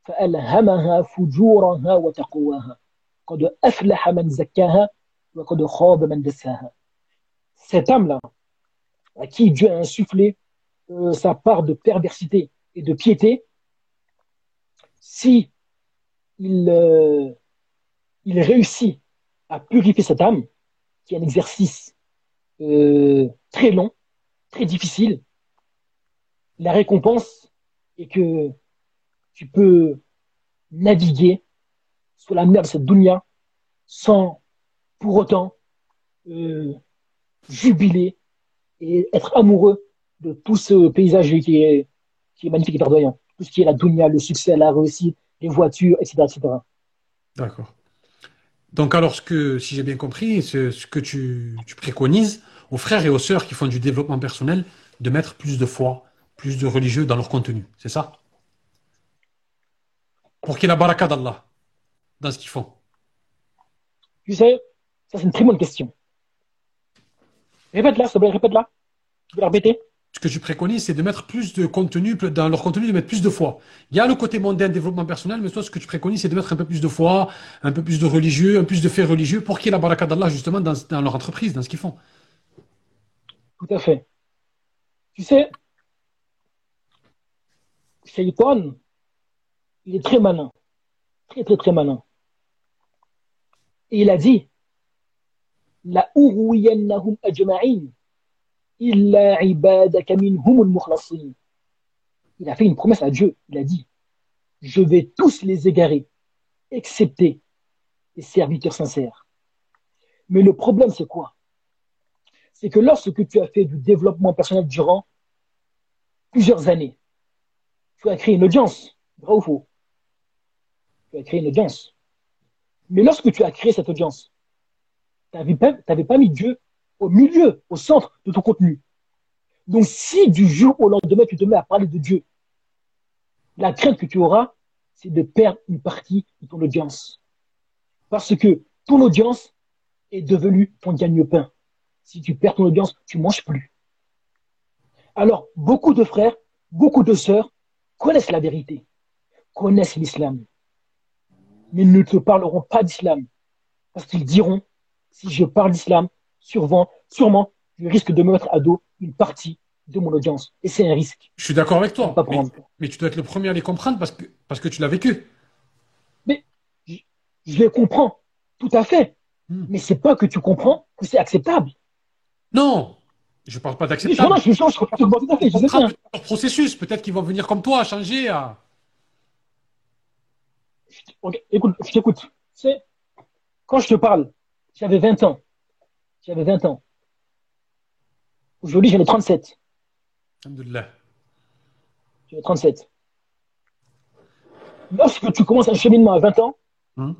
فألهمها فجورها وتقواها قد أفلح من زكاها وقد خاب من دساها Cette âme-là, à qui Dieu a insufflé euh, sa part de perversité et de piété, si il, euh, il réussit à purifier cette âme, qui est un exercice euh, très long, très difficile, la récompense est que tu peux naviguer sous la mer de cette dunya sans pour autant euh, jubiler et être amoureux de tout ce paysage qui est, qui est magnifique et verdoyant. Tout ce qui est la dunya, le succès, la réussite, les voitures, etc. etc. D'accord. Donc alors, ce que, si j'ai bien compris, c'est ce que tu, tu préconises aux frères et aux sœurs qui font du développement personnel de mettre plus de foi, plus de religieux dans leur contenu. C'est ça? Pour qu'il y ait la baraka d'Allah dans ce qu'ils font. Tu sais, ça c'est une très bonne question. Répète-la, s'il te plaît, répète-la. Tu peux la répéter Ce que tu préconises, c'est de mettre plus de contenu, dans leur contenu, de mettre plus de foi. Il y a le côté mondain, développement personnel, mais toi, ce que tu préconises, c'est de mettre un peu plus de foi, un peu plus de religieux, un peu plus de faits religieux pour qu'il y ait la baraka d'Allah, justement, dans, dans leur entreprise, dans ce qu'ils font. Tout à fait. Tu sais, Shaitan, il est très malin. Très, très, très malin. Et il a dit, La. Il a fait une promesse à Dieu. Il a dit, je vais tous les égarer, excepté les serviteurs sincères. Mais le problème, c'est quoi? C'est que lorsque tu as fait du développement personnel durant plusieurs années, tu as créé une audience, vrai ou faux Tu as créé une audience. Mais lorsque tu as créé cette audience, tu n'avais pas, pas mis Dieu au milieu, au centre de ton contenu. Donc si du jour au lendemain, tu te mets à parler de Dieu, la crainte que tu auras, c'est de perdre une partie de ton audience. Parce que ton audience est devenue ton gagne-pain. Si tu perds ton audience, tu manges plus. Alors, beaucoup de frères, beaucoup de sœurs connaissent la vérité, connaissent l'islam, mais ne te parleront pas d'islam. Parce qu'ils diront, si je parle d'islam, sûrement, sûrement, je risque de mettre à dos une partie de mon audience. Et c'est un risque. Je suis d'accord avec toi. Mais, tu dois être le premier à les comprendre parce que, parce que tu l'as vécu. Mais je, les comprends, tout à fait. Mais hmm. Mais c'est pas que tu comprends que c'est acceptable. Non, Je parle pas Je d'acceptable. je change, je comprends tout à fait, je peut-être qu'ils vont venir comme toi, changer. à- Ok, écoute, je t'écoute. Tu sais, quand je te parle, j'avais 20 ans. J'avais 20 ans. Aujourd'hui, j'en ai 37. Alhamdoulilah. J'en ai 37. Lorsque tu commences un cheminement à 20 ans, Hum.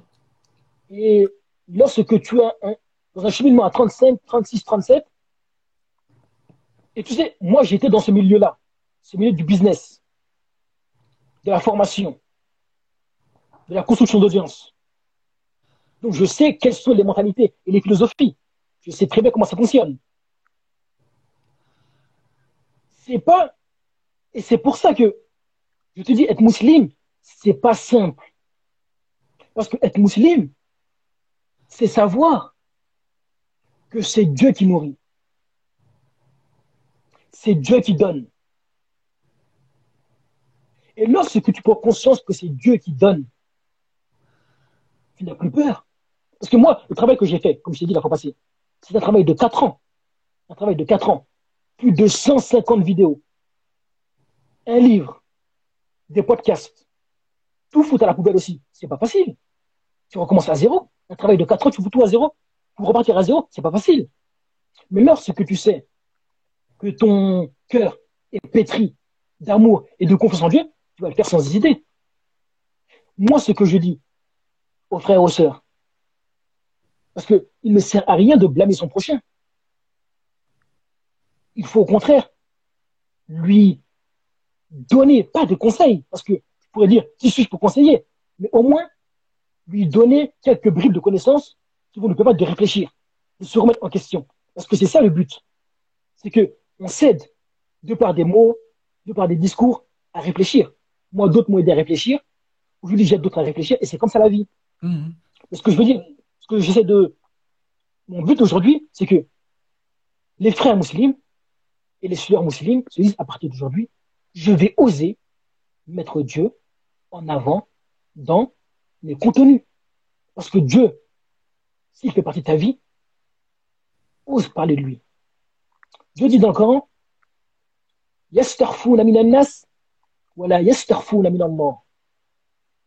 et lorsque tu es un- dans un cheminement à 35, 36, 37, et tu sais, moi, j'étais dans ce milieu-là, ce milieu du business, de la formation, de la construction d'audience. Donc, je sais quelles sont les mentalités et les philosophies. Je sais très bien comment ça fonctionne. C'est pas, et c'est pour ça que je te dis, être musulman, c'est pas simple. Parce que être musulman, c'est savoir que c'est Dieu qui nourrit. C'est Dieu qui donne. Et lorsque tu prends conscience que c'est Dieu qui donne, tu n'as plus peur. Parce que moi, le travail que j'ai fait, comme je t'ai dit la fois passée, c'est un travail de 4 ans. Un travail de 4 ans. Plus de 150 vidéos. Un livre. Des podcasts. Tout foutre à la poubelle aussi. C'est pas facile. Tu recommences à zéro. Un travail de 4 ans, tu fous tout à zéro. Pour repartir à zéro, c'est pas facile. Mais lorsque tu sais que ton cœur est pétri d'amour et de confiance en Dieu, tu vas le faire sans hésiter. Moi, ce que je dis aux frères et aux sœurs, parce qu'il ne sert à rien de blâmer son prochain. Il faut au contraire lui donner, pas de conseils, parce que je pourrais dire, qui suis-je pour conseiller, mais au moins lui donner quelques bribes de connaissances qui vont nous permettre de réfléchir, de se remettre en question. Parce que c'est ça le but. C'est que on cède, de par des mots, de par des discours, à réfléchir. Moi, d'autres m'ont aidé à réfléchir. Aujourd'hui, j'aide d'autres à réfléchir, et c'est comme ça la vie. Mhm. Ce que je veux dire, ce que j'essaie de. Mon but aujourd'hui, c'est que les frères musulmans et les sœurs musulmans se disent à partir d'aujourd'hui, je vais oser mettre Dieu en avant dans mes contenus. Parce que Dieu, s'il fait partie de ta vie, ose parler de lui. Dieu dit dans le Coran, nas, voilà, yastarfouna min Allah.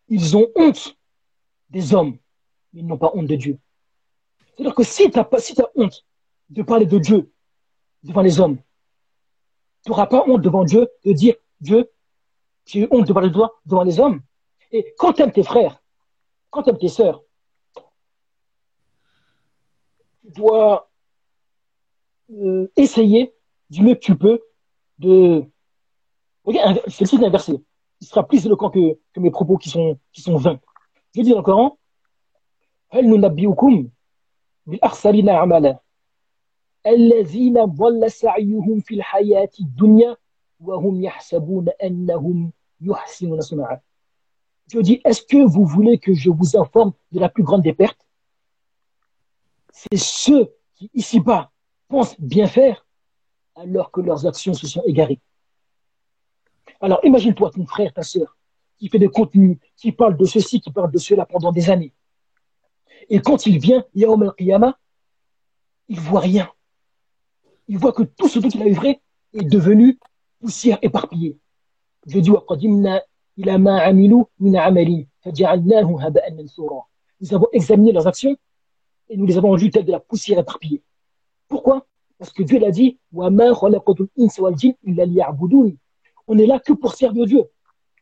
Ils ont honte des hommes, mais ils n'ont pas honte de Dieu. C'est-à-dire que si tu as, si as honte de parler de Dieu devant les hommes, tu n'auras pas honte devant Dieu de dire Dieu, j'ai eu honte de parler de toi devant les hommes. Et quand tu aimes tes frères, quand tu aimes tes sœurs, tu dois euh, essayer du mieux que tu peux de. Regarde, vais le inversé. Il sera plus éloquent que, que mes propos qui sont, qui sont vains. Il dit dans le Coran hum je dis, est-ce que vous voulez que je vous informe de la plus grande des pertes? C'est ceux qui, ici-bas, pensent bien faire alors que leurs actions se sont égarées. Alors, imagine-toi ton frère, ta soeur, qui fait des contenus, qui parle de ceci, qui parle de cela pendant des années. Et quand il vient, Yaoum al-Qiyamah, il voit rien. Il voit que tout ce dont il a œuvré est devenu poussière éparpillée. Je dis, nous avons examiné leurs actions et nous les avons rendues de la poussière éparpillée. Pourquoi? Parce que Dieu l'a dit, on est là que pour servir Dieu.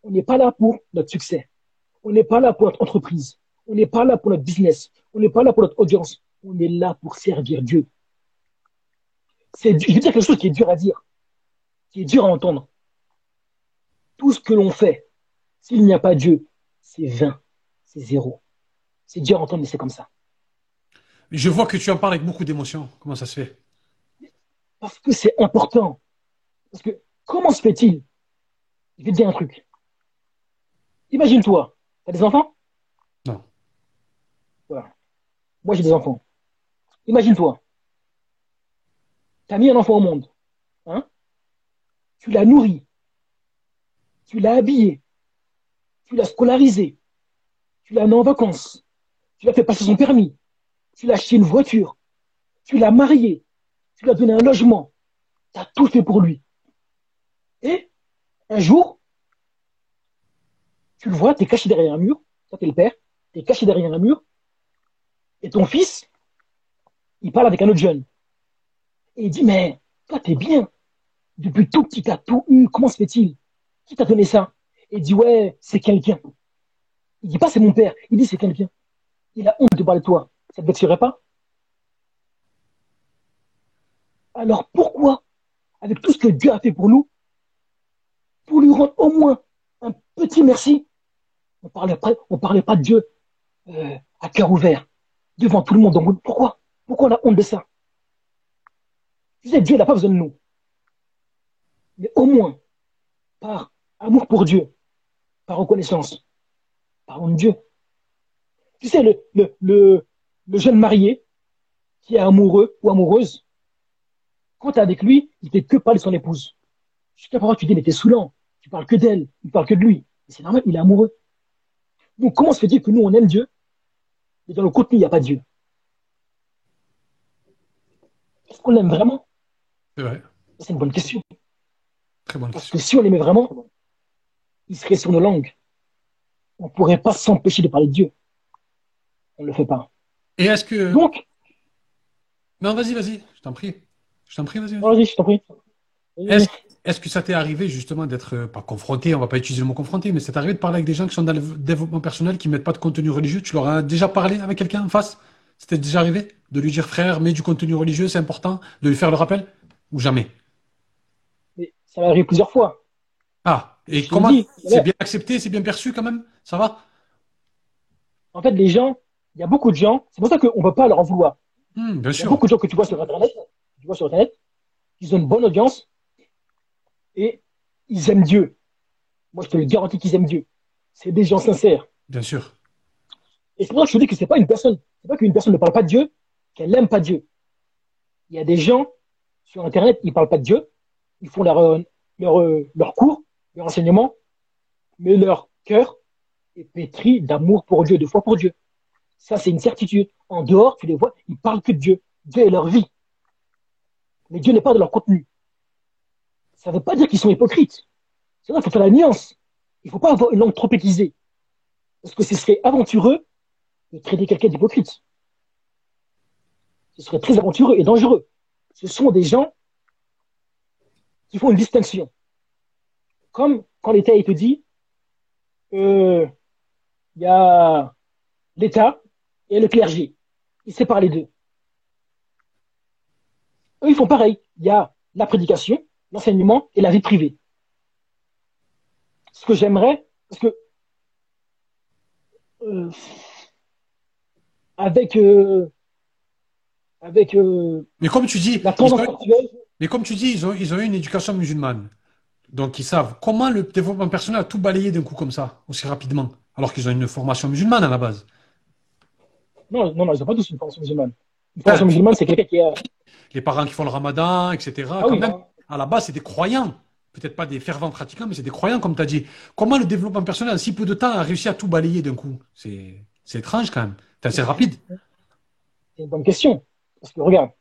On n'est pas là pour notre succès. On n'est pas là pour notre entreprise. On n'est pas là pour notre business. On n'est pas là pour notre audience. On est là pour servir Dieu. C'est, je veux dire quelque chose qui est dur à dire, qui est dur à entendre. Tout ce que l'on fait, s'il n'y a pas Dieu, c'est vain, c'est zéro. C'est dur à entendre, mais c'est comme ça. Mais je vois que tu en parles avec beaucoup d'émotion. Comment ça se fait? Parce que c'est important. Parce que comment se fait-il? Je vais te dire un truc. Imagine-toi, tu as des enfants? Non. Voilà. Moi, j'ai des enfants. Imagine-toi. Tu as mis un enfant au monde. Hein? Tu l'as nourri. Tu l'as habillé. Tu l'as scolarisé. Tu l'as amené en vacances. Tu l'as fait passer son permis. Tu l'as acheté une voiture. Tu l'as marié. Tu lui as donné un logement. tu as tout fait pour lui. Et un jour, tu le vois, tu es caché derrière un mur, toi tu es le père, tu es caché derrière un mur, et ton fils, il parle avec un autre jeune. Et il dit, mais toi, t'es bien. Depuis tout petit, t'as tout eu. Comment se fait-il? Qui t'a donné ça? Et il dit, ouais, c'est quelqu'un. Il dit pas, c'est mon père. Il dit, c'est quelqu'un. Il a honte de parler de toi. Ça te vexerait pas? Alors pourquoi, avec tout ce que Dieu a fait pour nous, pour lui rendre au moins un petit merci, on parlait pas, parlait pas de Dieu euh, à cœur ouvert devant tout le monde. Donc, pourquoi Pourquoi on a honte de ça? Tu sais, Dieu n'a pas besoin de nous. Mais au moins, par amour pour Dieu, par reconnaissance, par de Dieu. Tu sais, le, jeune marié qui est amoureux ou amoureuse, quand tu es avec lui, il ne fait que parler de son épouse. Jusqu'à parfois, tu dis, mais t'es saoulant. Tu parles que d'elle, il parle que de lui. C'est normal, il est amoureux. Donc, comment se fait-il que nous, on aime Dieu, mais dans le contenu, il n'y a pas Dieu. Est-ce qu'on l'aime vraiment? C'est vrai. C'est une bonne question. Très bonne Parce question. que si on l'aimait vraiment, il serait sur nos langues. On ne pourrait pas s'empêcher de parler de Dieu. On ne le fait pas. Et est-ce que. Donc, Non, vas-y, vas-y, je t'en prie. Je t'en prie, vas-y. vas-y. je t'en prie. Est-ce est-ce que ça t'est arrivé justement d'être, euh, pas confronté, on va pas utiliser le mot confronté, mais c'est arrivé de parler avec des gens qui sont dans le développement personnel, qui mettent pas de contenu religieux? Tu leur as déjà parlé avec quelqu'un en face? C'était déjà arrivé De lui dire, frère, mets du contenu religieux, c'est important De lui faire le rappel? Ou jamais? Mais ça m'est arrivé plusieurs fois. Ah, et Je comment C'est bien accepté, c'est bien perçu quand même? Ça va? En fait, les gens, il y a beaucoup de gens, c'est pour ça qu'on ne peut pas leur en vouloir. Hmm, Bien Il y a sûr. beaucoup de gens que tu vois sur Internet, tu vois sur Internet, ils ont une bonne audience et ils aiment Dieu. Moi, je te le garantis qu'ils aiment Dieu. C'est des gens sincères. Bien sûr. Et c'est pour ça que je te dis que c'est pas une personne, c'est pas qu'une personne ne parle pas de Dieu, qu'elle n'aime pas Dieu. Il y a des gens sur Internet, ils parlent pas de Dieu, ils font leur, euh, leur, euh, leur cours, leur enseignement, mais leur cœur est pétri d'amour pour Dieu, de foi pour Dieu. Ça, c'est une certitude. En dehors, tu les vois, ils parlent que de Dieu. Dieu est leur vie. Mais Dieu n'est pas de leur contenu. Ça ne veut pas dire qu'ils sont hypocrites. C'est vrai, il faut faire la nuance. Il ne faut pas avoir une langue aiguisée. Parce que ce serait aventureux de traiter quelqu'un d'hypocrite. Ce serait très aventureux et dangereux. Ce sont des gens qui font une distinction. Comme quand l'État te dit, euh, il y a l'État et le clergé. Ils séparent les deux. Eux, ils font pareil. Il y a la prédication, l'enseignement et la vie privée. Ce que j'aimerais, parce que euh, avec euh, avec euh, Mais comme tu dis, la ont- mais comme tu dis, ils ont, ils ont eu une éducation musulmane. Donc ils savent comment le développement personnel a tout balayé d'un coup comme ça, aussi rapidement, alors qu'ils ont une formation musulmane à la base. non, non, non, ils n'ont pas tous une formation musulmane. Une formation musulmane, c'est quelqu'un qui a. Les parents qui font le ramadan, etc. Ah quand oui, même, à la base, c'est des croyants. Peut-être pas des fervents pratiquants, mais c'est des croyants, comme tu as dit. Comment le développement personnel, si peu de temps, a réussi à tout balayer d'un coup? C'est c'est étrange quand même. C'est assez rapide. C'est une bonne question. Parce que regarde,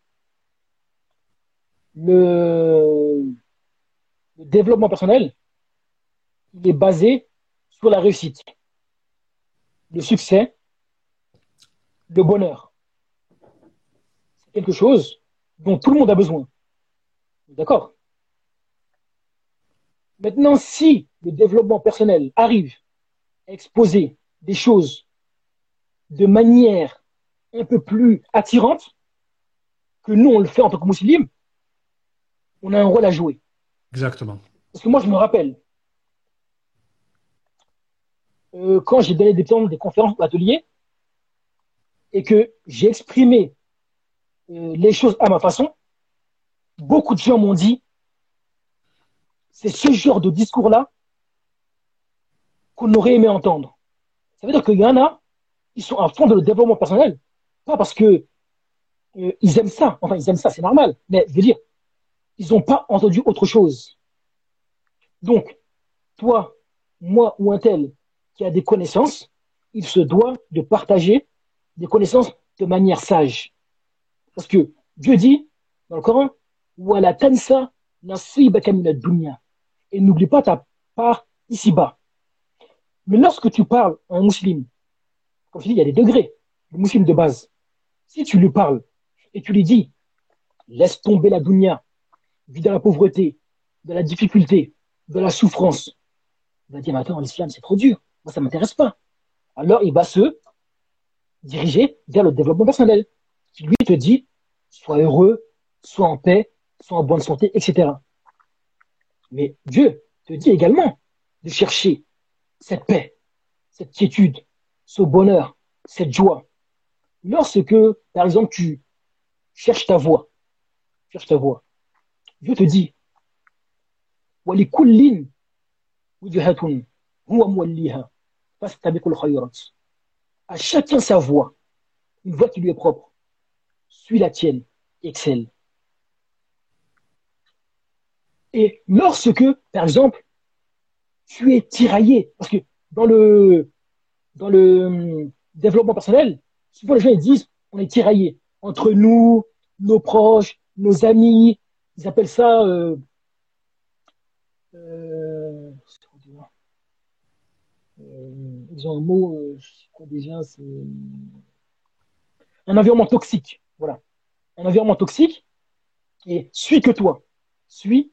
le, le développement personnel, il est basé sur la réussite, le succès, le bonheur. C'est quelque chose dont tout le monde a besoin. D'accord? Maintenant, si le développement personnel arrive à exposer des choses de manière un peu plus attirante que nous, on le fait en tant que musulmans, on a un rôle à jouer. Exactement. Parce que moi, je me rappelle, euh, quand j'ai donné des, des conférences ou ateliers, et que j'ai exprimé euh, les choses à ma façon, beaucoup de gens m'ont dit, c'est ce genre de discours-là qu'on aurait aimé entendre. Ça veut dire qu'il y en a, ils sont à fond de le développement personnel, pas parce que euh, ils aiment ça, enfin ils aiment ça, c'est normal, mais je veux dire, ils n'ont pas entendu autre chose. Donc, toi, moi ou un tel qui a des connaissances, il se doit de partager des connaissances de manière sage. Parce que Dieu dit dans le Coran, tansa ad-dunya. Et n'oublie pas ta part ici-bas. Mais lorsque tu parles à un musulman, comme je dis, il y a des degrés. Le musulman de base, si tu lui parles et tu lui dis, laisse tomber la dunya, vis dans la pauvreté, de la difficulté, de la souffrance, il va dire, mais attends, l'islam, c'est trop dur. Moi, ça m'intéresse pas. Alors, il va se diriger vers le développement personnel, qui lui te dit, sois heureux, sois en paix, sois en bonne santé, etc. Mais Dieu te dit également de chercher cette paix, cette quiétude, ce bonheur, cette joie. Lorsque, par exemple, tu cherches ta voie, cherches ta voie, Dieu te dit, ولكل وجهة هو موليها فاستبقوا الخيرات. À chacun sa voie, une voie qui lui est propre. Suis la tienne, excelle. Et lorsque, par exemple, tu es tiraillé, parce que dans le, dans le hum, développement personnel, souvent les gens disent on est tiraillé entre nous, nos proches, nos amis, ils appellent ça euh, euh, Euh, ils ont un mot, euh, je sais déjà, c'est un environnement toxique. Voilà. Un environnement toxique et suis que toi. Suis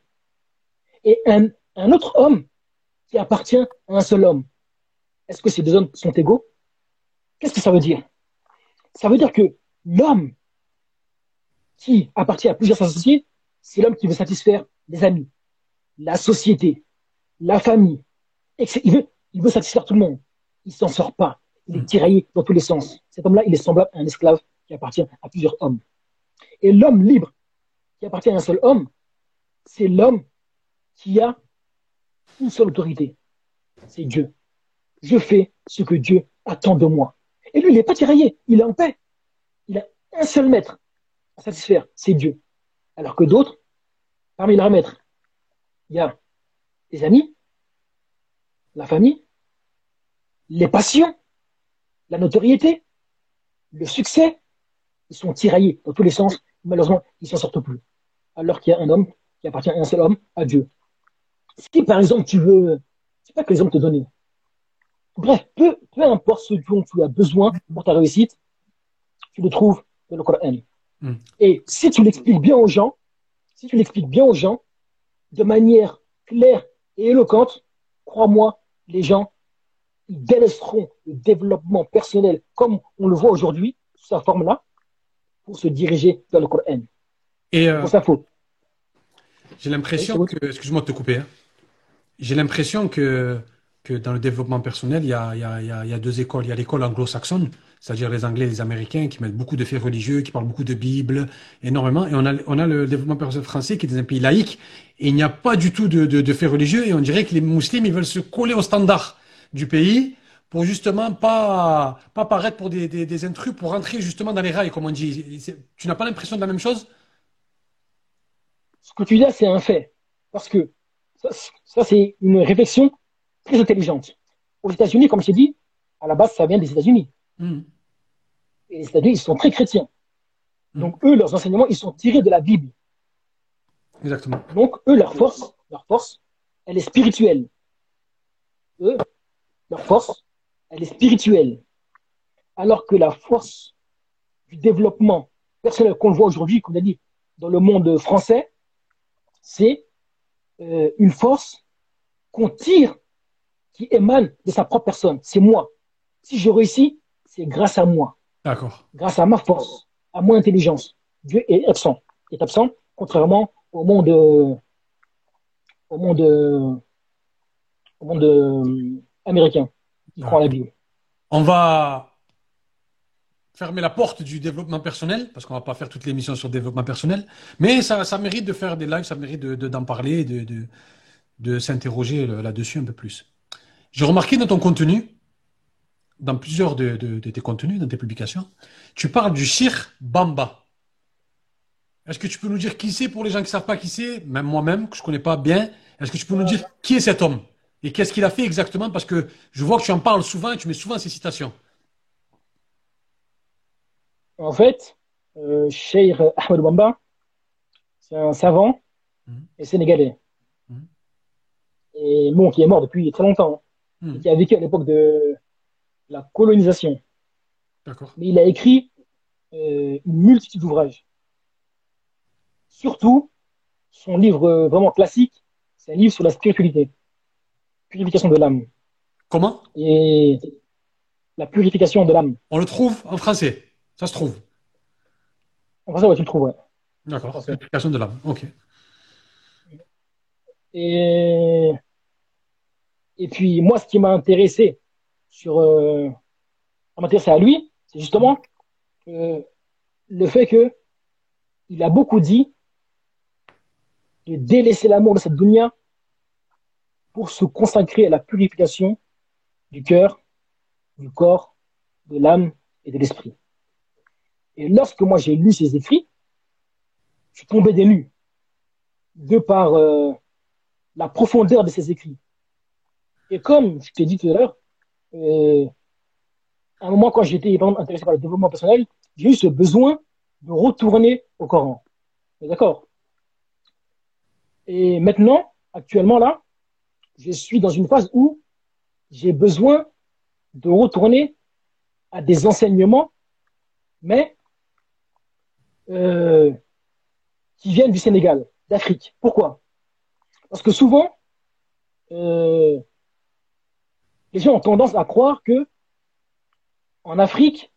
Et un, un autre homme qui appartient à un seul homme. Est-ce que ces deux hommes sont égaux? Qu'est-ce que ça veut dire? Ça veut dire que l'homme qui appartient à plusieurs associés, c'est l'homme qui veut satisfaire les amis, la société, la famille. Il veut, il veut satisfaire tout le monde. Il s'en sort pas. Il est tiraillé dans tous les sens. Cet homme-là, il est semblable à un esclave qui appartient à plusieurs hommes. Et l'homme libre qui appartient à un seul homme, c'est l'homme qui a une seule autorité. C'est Dieu. Je fais ce que Dieu attend de moi. Et lui, il n'est pas tiraillé. Il est en paix. Il a un seul maître à satisfaire. C'est Dieu. Alors que d'autres, parmi leurs maîtres, il y a les amis, la famille, les passions, la notoriété, le succès. Ils sont tiraillés dans tous les sens. Malheureusement, ils s'en sortent plus. Alors qu'il y a un homme qui appartient à un seul homme, à Dieu. Si par exemple tu veux, c'est pas que les hommes te donnent. Bref, peu, peu importe ce dont tu as besoin pour ta réussite, tu le trouves dans le Coran. Mm. Et si tu l'expliques bien aux gens, si tu l'expliques bien aux gens, de manière claire et éloquente, crois-moi, les gens, ils délaisseront le développement personnel comme on le voit aujourd'hui, sous sa forme-là, pour se diriger vers le Coran. Et euh, Pour sa faute. j'ai l'impression que, excuse-moi de te couper, hein. J'ai l'impression que, que dans le développement personnel, il y a, deux écoles. Il y a l'école anglo-saxonne, c'est-à-dire les Anglais et les Américains qui mettent beaucoup de faits religieux, qui parlent beaucoup de Bible, énormément. Et on a, on a le développement personnel français qui est dans un pays laïque. Et il n'y a pas du tout de, de, faits religieux. Et on dirait que les musulmans, ils veulent se coller aux standards du pays pour justement pas, pas paraître pour des, des, intrus, pour rentrer justement dans les rails, comme on dit. Tu n'as pas l'impression de la même chose? Ce que tu dis c'est un fait. Parce que ça, ça, c'est une réflexion très intelligente. Aux États-Unis, comme je t'ai dit, à la base, ça vient des États-Unis. Hmm. Et les États-Unis, ils sont très chrétiens. Mm. Donc, eux, leurs enseignements, ils sont tirés de la Bible. Exactement. Donc, eux, leur force, leur force, elle est spirituelle. Eux, leur force, elle est spirituelle. Alors que la force du développement personnel qu'on voit aujourd'hui, qu'on a dit dans le monde français, c'est euh, une force qu'on tire qui émane de sa propre personne. C'est moi. Si je réussis, c'est grâce à moi, D'accord. grâce à ma force, à mon intelligence. Dieu est absent, est absent, contrairement au monde, euh, au monde, euh, au monde euh, américain qui croit à la Bible. On va, fermer la porte du développement personnel, parce qu'on va pas faire toute l'émission sur le développement personnel, mais ça, mérite de faire des lives, ça mérite de, de- d'en parler, de, de, s'interroger là-dessus un peu plus. J'ai remarqué dans ton contenu, dans plusieurs de tes contenus, dans tes publications, tu parles du Shir Bamba. Est-ce que tu peux nous dire qui c'est pour les gens qui ne savent pas qui c'est, même moi-même, que je ne connais pas bien, est-ce que tu peux nous dire qui est cet homme? Et qu'est-ce qu'il a fait exactement? Parce que je vois que tu en parles souvent et tu mets souvent ces citations. En fait, euh, Cheikh Ahmed Bamba, c'est un savant Mhm. et sénégalais. Mhm. Et bon, qui est mort depuis très longtemps, hein, et qui a vécu à l'époque de la colonisation. D'accord. Mais il a écrit euh, une multitude d'ouvrages. Surtout, son livre euh, vraiment classique, c'est un livre sur la spiritualité, purification de l'âme. Comment? Et la purification de l'âme. On le trouve en français? Ça se trouve. En français, ouais, tu le trouves, ouais. D'accord. Parfait. L'application de l'âme. Ok. Et, et puis, moi, ce qui m'a intéressé sur, euh, m'intéresser à lui, c'est justement euh, le fait que il a beaucoup dit de délaisser l'amour de cette dunya pour se consacrer à la purification du cœur, du corps, de l'âme et de l'esprit. Et lorsque moi j'ai lu ses écrits, je suis tombé nues de par euh, la profondeur de ses écrits. Et comme je t'ai dit tout à l'heure, euh, à un moment quand j'étais intéressé par le développement personnel, j'ai eu ce besoin de retourner au Coran. D'accord Et maintenant, actuellement là, je suis dans une phase où j'ai besoin de retourner à des enseignements, mais euh, qui viennent du Sénégal, d'Afrique. Pourquoi? Parce que souvent, euh, les gens ont tendance à croire que en Afrique,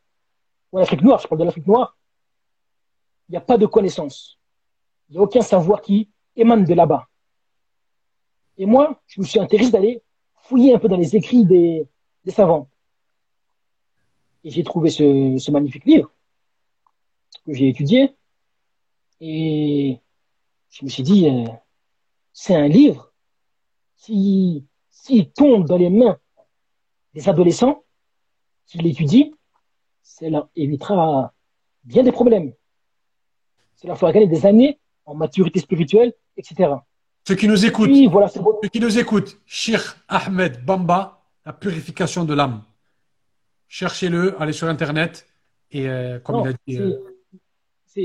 ou en Afrique noire, je parle de l'Afrique noire, il n'y a pas de connaissances. Il n'y a aucun savoir qui émane de là-bas. Et moi, je me suis intéressé d'aller fouiller un peu dans les écrits des, savants. Et j'ai trouvé ce magnifique livre que j'ai étudié. Et je me suis dit, euh, c'est un livre s'il tombe dans les mains des adolescents qui l'étudient, ça leur évitera bien des problèmes. Ça leur fera gagner des années en maturité spirituelle, etc. Ceux qui nous écoutent, Puis voilà, bon. ceux qui nous écoutent, Shir Ahmed Bamba, la purification de l'âme. Cherchez-le, allez sur Internet et euh, comme Non, il a dit. euh,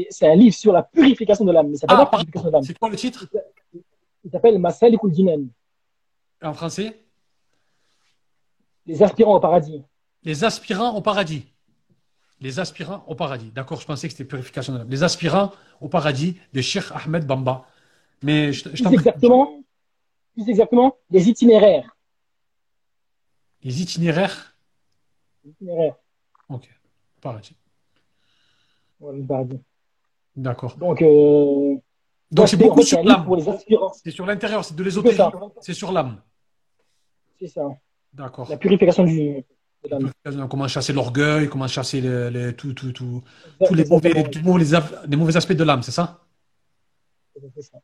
c'est un livre sur la purification de l'âme, mais ça s'appelle Ah, pas purification de l'âme. c'est quoi le titre? Il s'appelle Jinan, en français? Les aspirants au paradis. Les aspirants au paradis. Les aspirants au paradis. D'accord, je pensais que c'était purification de l'âme. Les aspirants au paradis de Sheikh Ahmed Bamba. Mais je, je Plus exactement, plus exactement, les itinéraires. Les itinéraires? Les itinéraires. Ok, paradis. Voilà, le paradis. D'accord. Donc, euh, Donc c'est beaucoup sur l'âme. C'est sur l'intérieur, c'est de l'ésotérisme. C'est sur l'âme. C'est ça. D'accord. La purification du, de l'âme. Comment chasser l'orgueil, comment chasser les, les- tout, tout, tout, tous les mauvais, les, mauvais, af- les mauvais aspects de l'âme, c'est ça? C'est ça.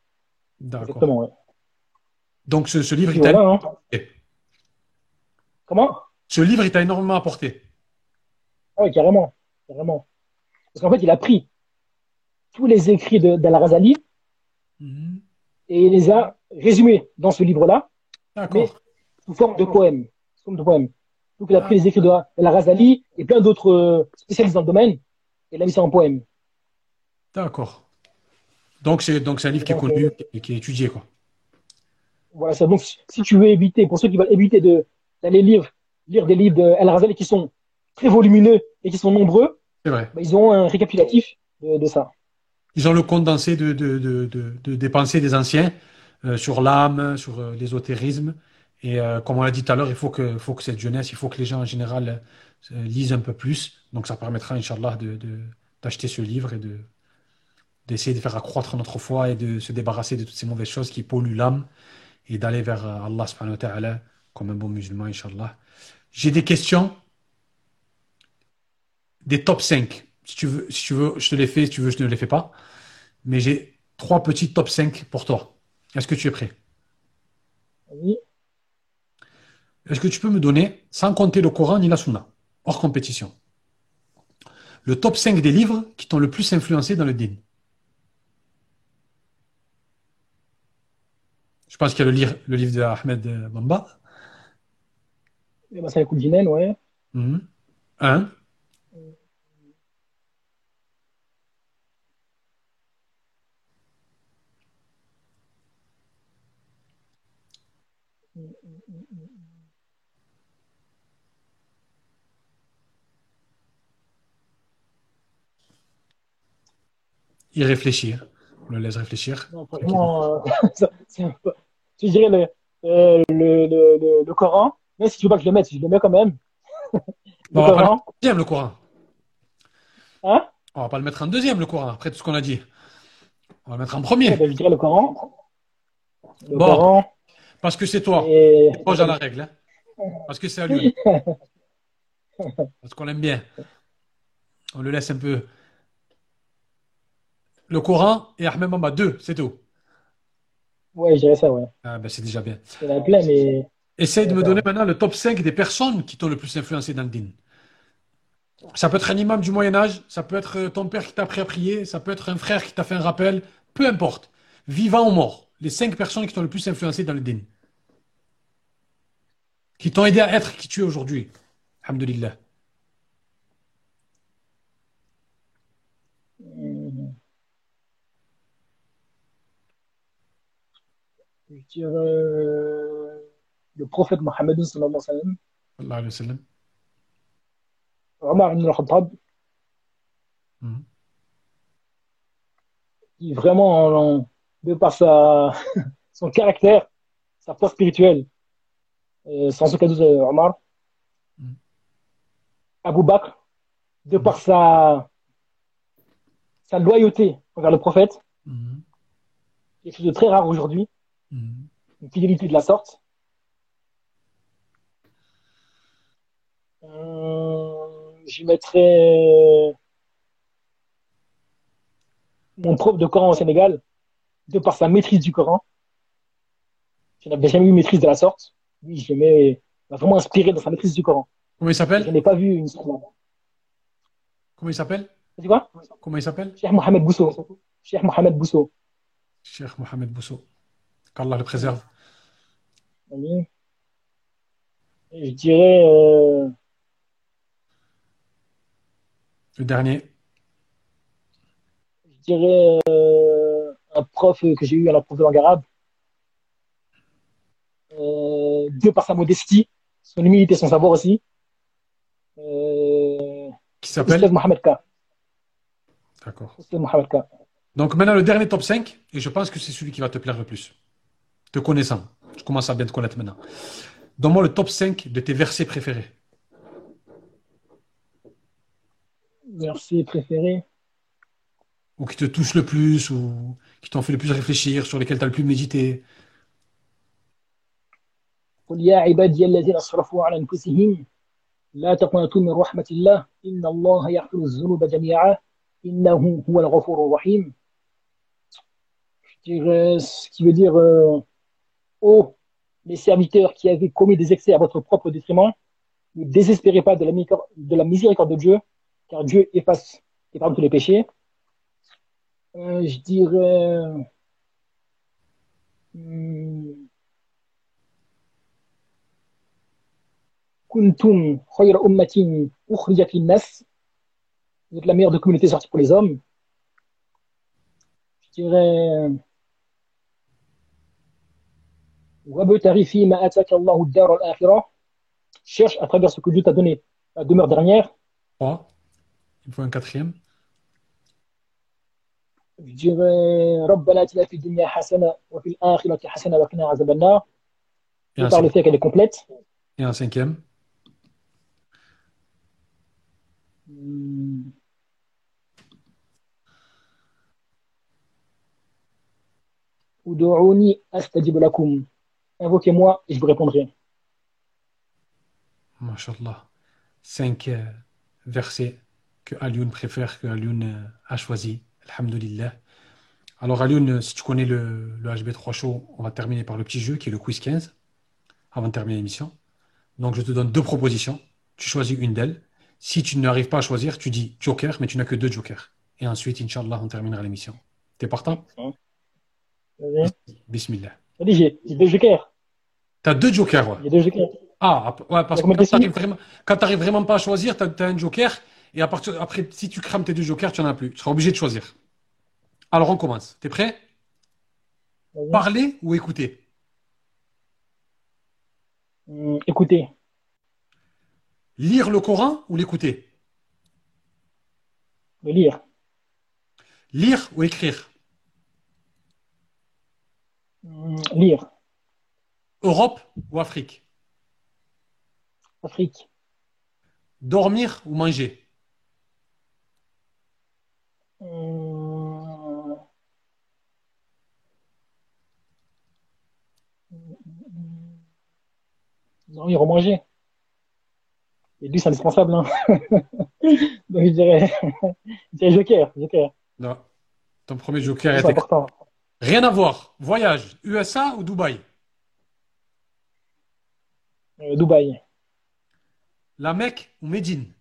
D'accord. Ouais. Donc ce, ce livre, il t'a voilà, hein. Comment? Ce livre, il t'a énormément apporté. Ah oui, carrément. Carrément. Parce qu'en fait, il a pris tous les écrits d'Al-Razali Mhm. et il les a résumés dans ce livre-là D'accord. sous forme de poèmes. Sous forme de poèmes. Donc, il a pris les écrits de Al-Razali et plein d'autres euh, spécialistes dans le domaine et il a mis ça en poème. D'accord. Donc c'est donc c'est un livre qui est connu euh, et qui est étudié quoi. Voilà, ça. Donc, si tu veux éviter, pour ceux qui veulent éviter de, d'aller lire, lire des livres d'Al-Razali qui sont très volumineux et qui sont nombreux, vrai. bah, ils ont un récapitulatif de, de ça. Ils ont le condensé de de, de, de, de- des pensées des anciens euh, sur l'âme, sur euh, l'ésotérisme. Et euh, comme on l'a dit tout à l'heure, il faut que faut que cette jeunesse, il faut que les gens en général lisent un peu plus. Donc ça permettra, Inch'Allah, d'acheter ce livre et de d'essayer de faire accroître notre foi et de se débarrasser de toutes ces mauvaises choses qui polluent l'âme et d'aller vers Allah subhanahu wa ta'ala comme un bon musulman, Inch'Allah. J'ai des questions des top 5. Si tu veux, si tu veux, je te les fais. Si tu veux, je ne les fais pas. Mais j'ai trois petits top 5 pour toi. Est-ce que tu es prêt? Oui. Est-ce que tu peux me donner, sans compter le Coran ni la Sunna, hors compétition, le top 5 des livres qui t'ont le plus influencé dans le din? Je pense qu'il y a le, livre, le livre de Ahmed Bamba. Eh ben, c'est le coup de ouais. Mhm. Un. Y réfléchir. On le laisse réfléchir. Non, franchement, euh, c'est peu... Je dirais le, euh, le, le, le, Coran, mais si tu veux pas que je le mette, je le mets quand même. le bon, Coran. On va pas le deuxième, le Coran. Hein? On va pas le mettre en deuxième, le Coran, après tout ce qu'on a dit. On va le mettre en premier. Eh ben, je dirais le Coran. Le bon, Coran. Parce que c'est toi. Et... Moi, j'ai la règle. Hein. Parce que c'est à lui. parce qu'on l'aime bien. On le laisse un peu le Coran et Ahmed Mamba, deux, c'est tout. Ouais, je dirais ça, ouais. Ah, ben, c'est déjà bien. Il y en a plein, mais. Essaye de me donner maintenant le top 5 des personnes qui t'ont le plus influencé dans le din. Ça peut être un imam du Moyen-Âge, ça peut être ton père qui t'a appris à prier, ça peut être un frère qui t'a fait un rappel, peu importe. Vivant ou mort, les cinq personnes qui t'ont le plus influencé dans le din. Qui t'ont aidé à être qui tu es aujourd'hui. Alhamdulillah. Je dirais euh, le prophète Mohammed sallallahu alayhi wa sallam. Omar ibn al-Khattab. Mhm. Qui vraiment, de par sa, son caractère, sa foi spirituelle, euh, sans aucun doute, euh, Omar. Mm. Abu Bakr, de par sa, sa loyauté envers le prophète, mm. quelque chose de très rare aujourd'hui. Une fidélité de la sorte. Euh, je mettrais mon prof de Coran au Sénégal, de par sa maîtrise du Coran. Je n'avais jamais eu maîtrise de la sorte. Lui, je m'a vraiment inspiré dans sa maîtrise du Coran. Comment il s'appelle? Je n'ai pas vu une Comment il s'appelle? Tu quoi? Comment il s'appelle? Cheikh Mohamed Bousso. Cheikh Mohamed Bousso. Cheikh Mohamed Bousso. Qu'Allah le préserve. Je dirais. Euh, le dernier. Je dirais euh, un prof que j'ai eu à la prof de langue arabe. Euh, Dieu par sa modestie, son humilité, son savoir aussi. Qui s'appelle Mohamed K. D'accord. Mohamed K. Donc maintenant le dernier top 5, et je pense que c'est celui qui va te plaire le plus te connaissant, je commence à bien te connaître maintenant. Donne-moi le top 5 de tes versets préférés. Versets préférés Ou qui te touchent le plus, ou qui t'ont fait le plus réfléchir, sur lesquels tu as le plus médité. قل يا عبادي الذين اسرفوا على انفسهم لا تقنطوا من رحمة الله إن الله يغفر الذنوب جميعا إنه هو الغفور الرحيم. Je dirais ce qui veut dire euh, ô les serviteurs qui avaient commis des excès à votre propre détriment, ne désespérez pas de la, de la miséricorde de Dieu, car Dieu efface et pardonne tous les péchés. Euh, je dirais. Hmm, Kuntum khayra ummatin. Vous êtes la meilleure de communauté sortie pour les hommes. Je dirais. وابtari fima ataka Allah ad-dar cherche à travers ce que Dieu t'a donné la demeure dernière. 3. Il faut un quatrième. Je dirais Rabbana atina. Par le fait qu'elle est complète. Et un cinquième. Hmm. Invoquez-moi et je vous répondrai. Masha'Allah. Cinq euh, versets que Alioun préfère, que Alioun euh, a choisi. Alhamdulillah. Alors Alioun, euh, si tu connais le, le HB3 Show, on va terminer par le petit jeu qui est le quiz 15, avant de terminer l'émission. Donc je te donne deux propositions. Tu choisis une d'elles. Si tu n'arrives pas à choisir, tu dis Joker, mais tu n'as que deux Jokers. Et ensuite, Inch'Allah, on terminera l'émission. T'es partant? Bismillah. J'ai j'ai deux jokers. T'as deux Jokers, ouais. Il y a deux jokers. Ah, ouais, parce que quand tu t'arrives vraiment, quand t'arrives vraiment pas à choisir, t'as, t'as un joker, et à partir, après, si tu crames tes deux jokers, tu en as plus. Tu seras obligé de choisir. Alors, on commence. T'es prêt? Parler ou écouter? Hum, écoutez, Lire le Coran ou l'écouter? le lire, Lire ou écrire? Hum, lire, Europe ou Afrique? Afrique, Dormir ou manger? Hum, dormir ou manger? Et lui, c'est indispensable. Hein. Donc, je dirais, je dirais joker, joker. Non. Ton premier joker était... important. Rien à voir. Voyage. USA ou Dubaï? Euh, Dubaï, La Mecque ou Médine?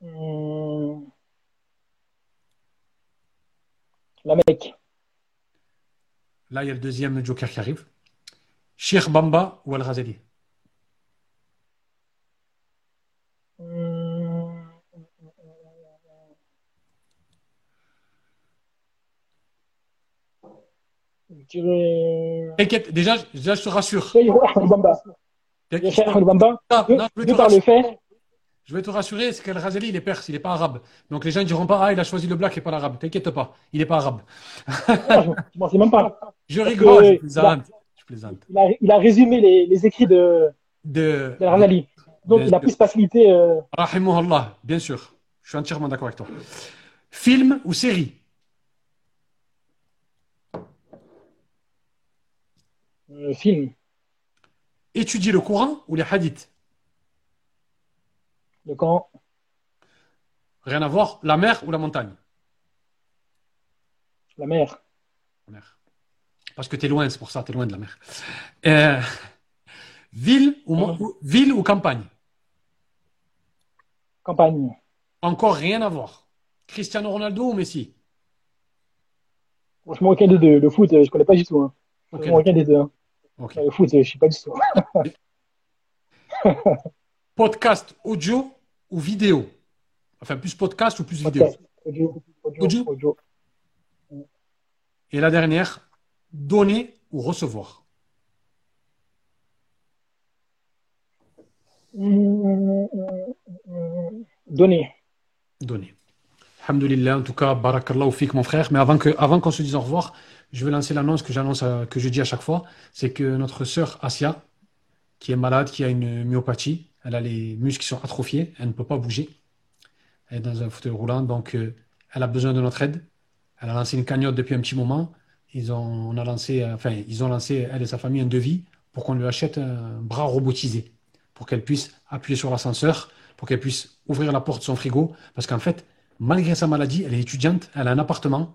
Hum, la Mecque, Là, il y a le deuxième joker qui arrive. Sheikh Bamba ou Al-Ghazali? Hum, T'inquiète, déjà, déjà, je te rassure. Ah, De, non, je vais de te par le rassurer, fait, je vais te rassurer, c'est qu'Al-Ghazali, il est perse, il n'est pas arabe. Donc les gens ne diront pas, ah, il a choisi le black et pas l'arabe. T'inquiète pas, il n'est pas arabe. ah, je m'en sais même pas. Je rigole, que je plaisante. Je plaisante. Il a, il a résumé les, les écrits de, De, de Razali. Donc, il a plus facilité. Euh, Rahimahullah, bien sûr. Je suis entièrement d'accord avec toi. Film ou série? Euh, film, Étudier le Coran ou les hadiths le camp, Rien à voir. La mer ou la montagne la mer, La mer. Parce que tu es loin, c'est pour ça, tu es loin de la mer. Euh, ville, ou, ville ou campagne campagne. Encore rien à voir. Cristiano Ronaldo ou Messi Franchement, aucun des deux. Le foot, euh, je connais pas du tout. Hein. Aucun des deux. hein. Ok. Le foot, je sais pas du tout. Podcast audio ou vidéo? Enfin, plus podcast ou plus vidéo? Audio, audio, Audio audio. Et la dernière, donner ou recevoir? Donner. Donner. Alhamdulillah, en tout cas, barakallahu fik, mon frère. Mais avant que, avant qu'on se dise au revoir, je vais lancer l'annonce que j'annonce, que je dis à chaque fois. C'est que notre sœur Asia, qui est malade, qui a une myopathie, elle a les muscles qui sont atrophiés, elle ne peut pas bouger. Elle est dans un fauteuil roulant, donc euh, elle a besoin de notre aide. Elle a lancé une cagnotte depuis un petit moment. Ils ont, on a lancé, euh, enfin, ils ont lancé, elle et sa famille, un devis pour qu'on lui achète un bras robotisé, pour qu'elle puisse appuyer sur l'ascenseur, pour qu'elle puisse ouvrir la porte de son frigo. Parce qu'en fait, malgré sa maladie, elle est étudiante, elle a un appartement,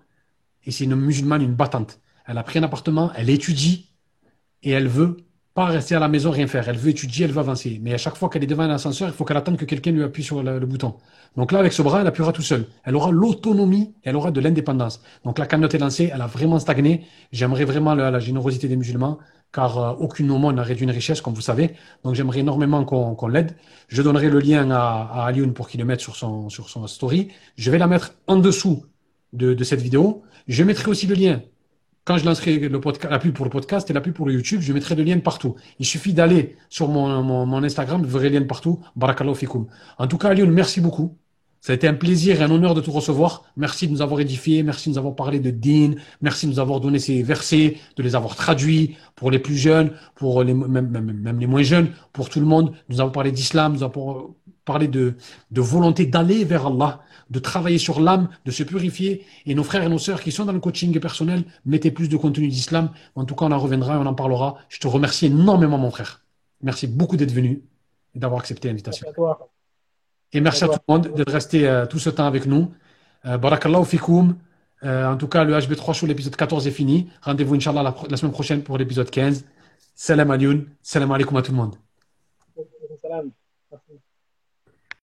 et c'est une musulmane, une battante. Elle a pris un appartement, elle étudie, et elle veut pas rester à la maison, rien faire. Elle veut étudier, elle veut avancer. Mais à chaque fois qu'elle est devant un ascenseur, il faut qu'elle attende que quelqu'un lui appuie sur le, bouton. Donc là, avec ce bras, elle appuiera tout seul. Elle aura l'autonomie, elle aura de l'indépendance. Donc la cagnotte est lancée, elle a vraiment stagné. J'aimerais vraiment la, générosité des musulmans, car euh, aucune aumône n'a réduit une richesse, comme vous savez. Donc j'aimerais énormément qu'on l'aide. Je donnerai le lien à, à Alioune pour qu'il le mette sur son story. Je vais la mettre en dessous de, cette vidéo. Je mettrai aussi le lien quand je lancerai le podcast, la pub pour le podcast et la pub pour le YouTube, je mettrai le lien partout. Il suffit d'aller sur mon, Instagram, vous verrez le lien partout. Barakallahu fikoum. En tout cas, Lyon, merci beaucoup. Ça a été un plaisir et un honneur de te recevoir. Merci de nous avoir édifiés. Merci de nous avoir parlé de Din. Merci de nous avoir donné ces versets, de les avoir traduits pour les plus jeunes, pour les, même, même, même les moins jeunes, pour tout le monde. De nous avons parlé d'islam, nous avons parlé de, de volonté d'aller vers Allah, de travailler sur l'âme, de se purifier. Et nos frères et nos sœurs qui sont dans le coaching personnel, mettez plus de contenu d'islam. En tout cas, on en reviendra et on en parlera. Je te remercie énormément, mon frère. Merci beaucoup d'être venu et d'avoir accepté l'invitation. Et merci à tout le monde d'être resté euh, tout ce temps avec nous. Euh, Barakallahu fikoum. Euh, en tout cas, le HB3 Show, l'épisode 14 est fini. Rendez-vous, Inch'Allah, la, la semaine prochaine pour l'épisode 15. Salam alioun. Salam alaikum à tout le monde. Salam.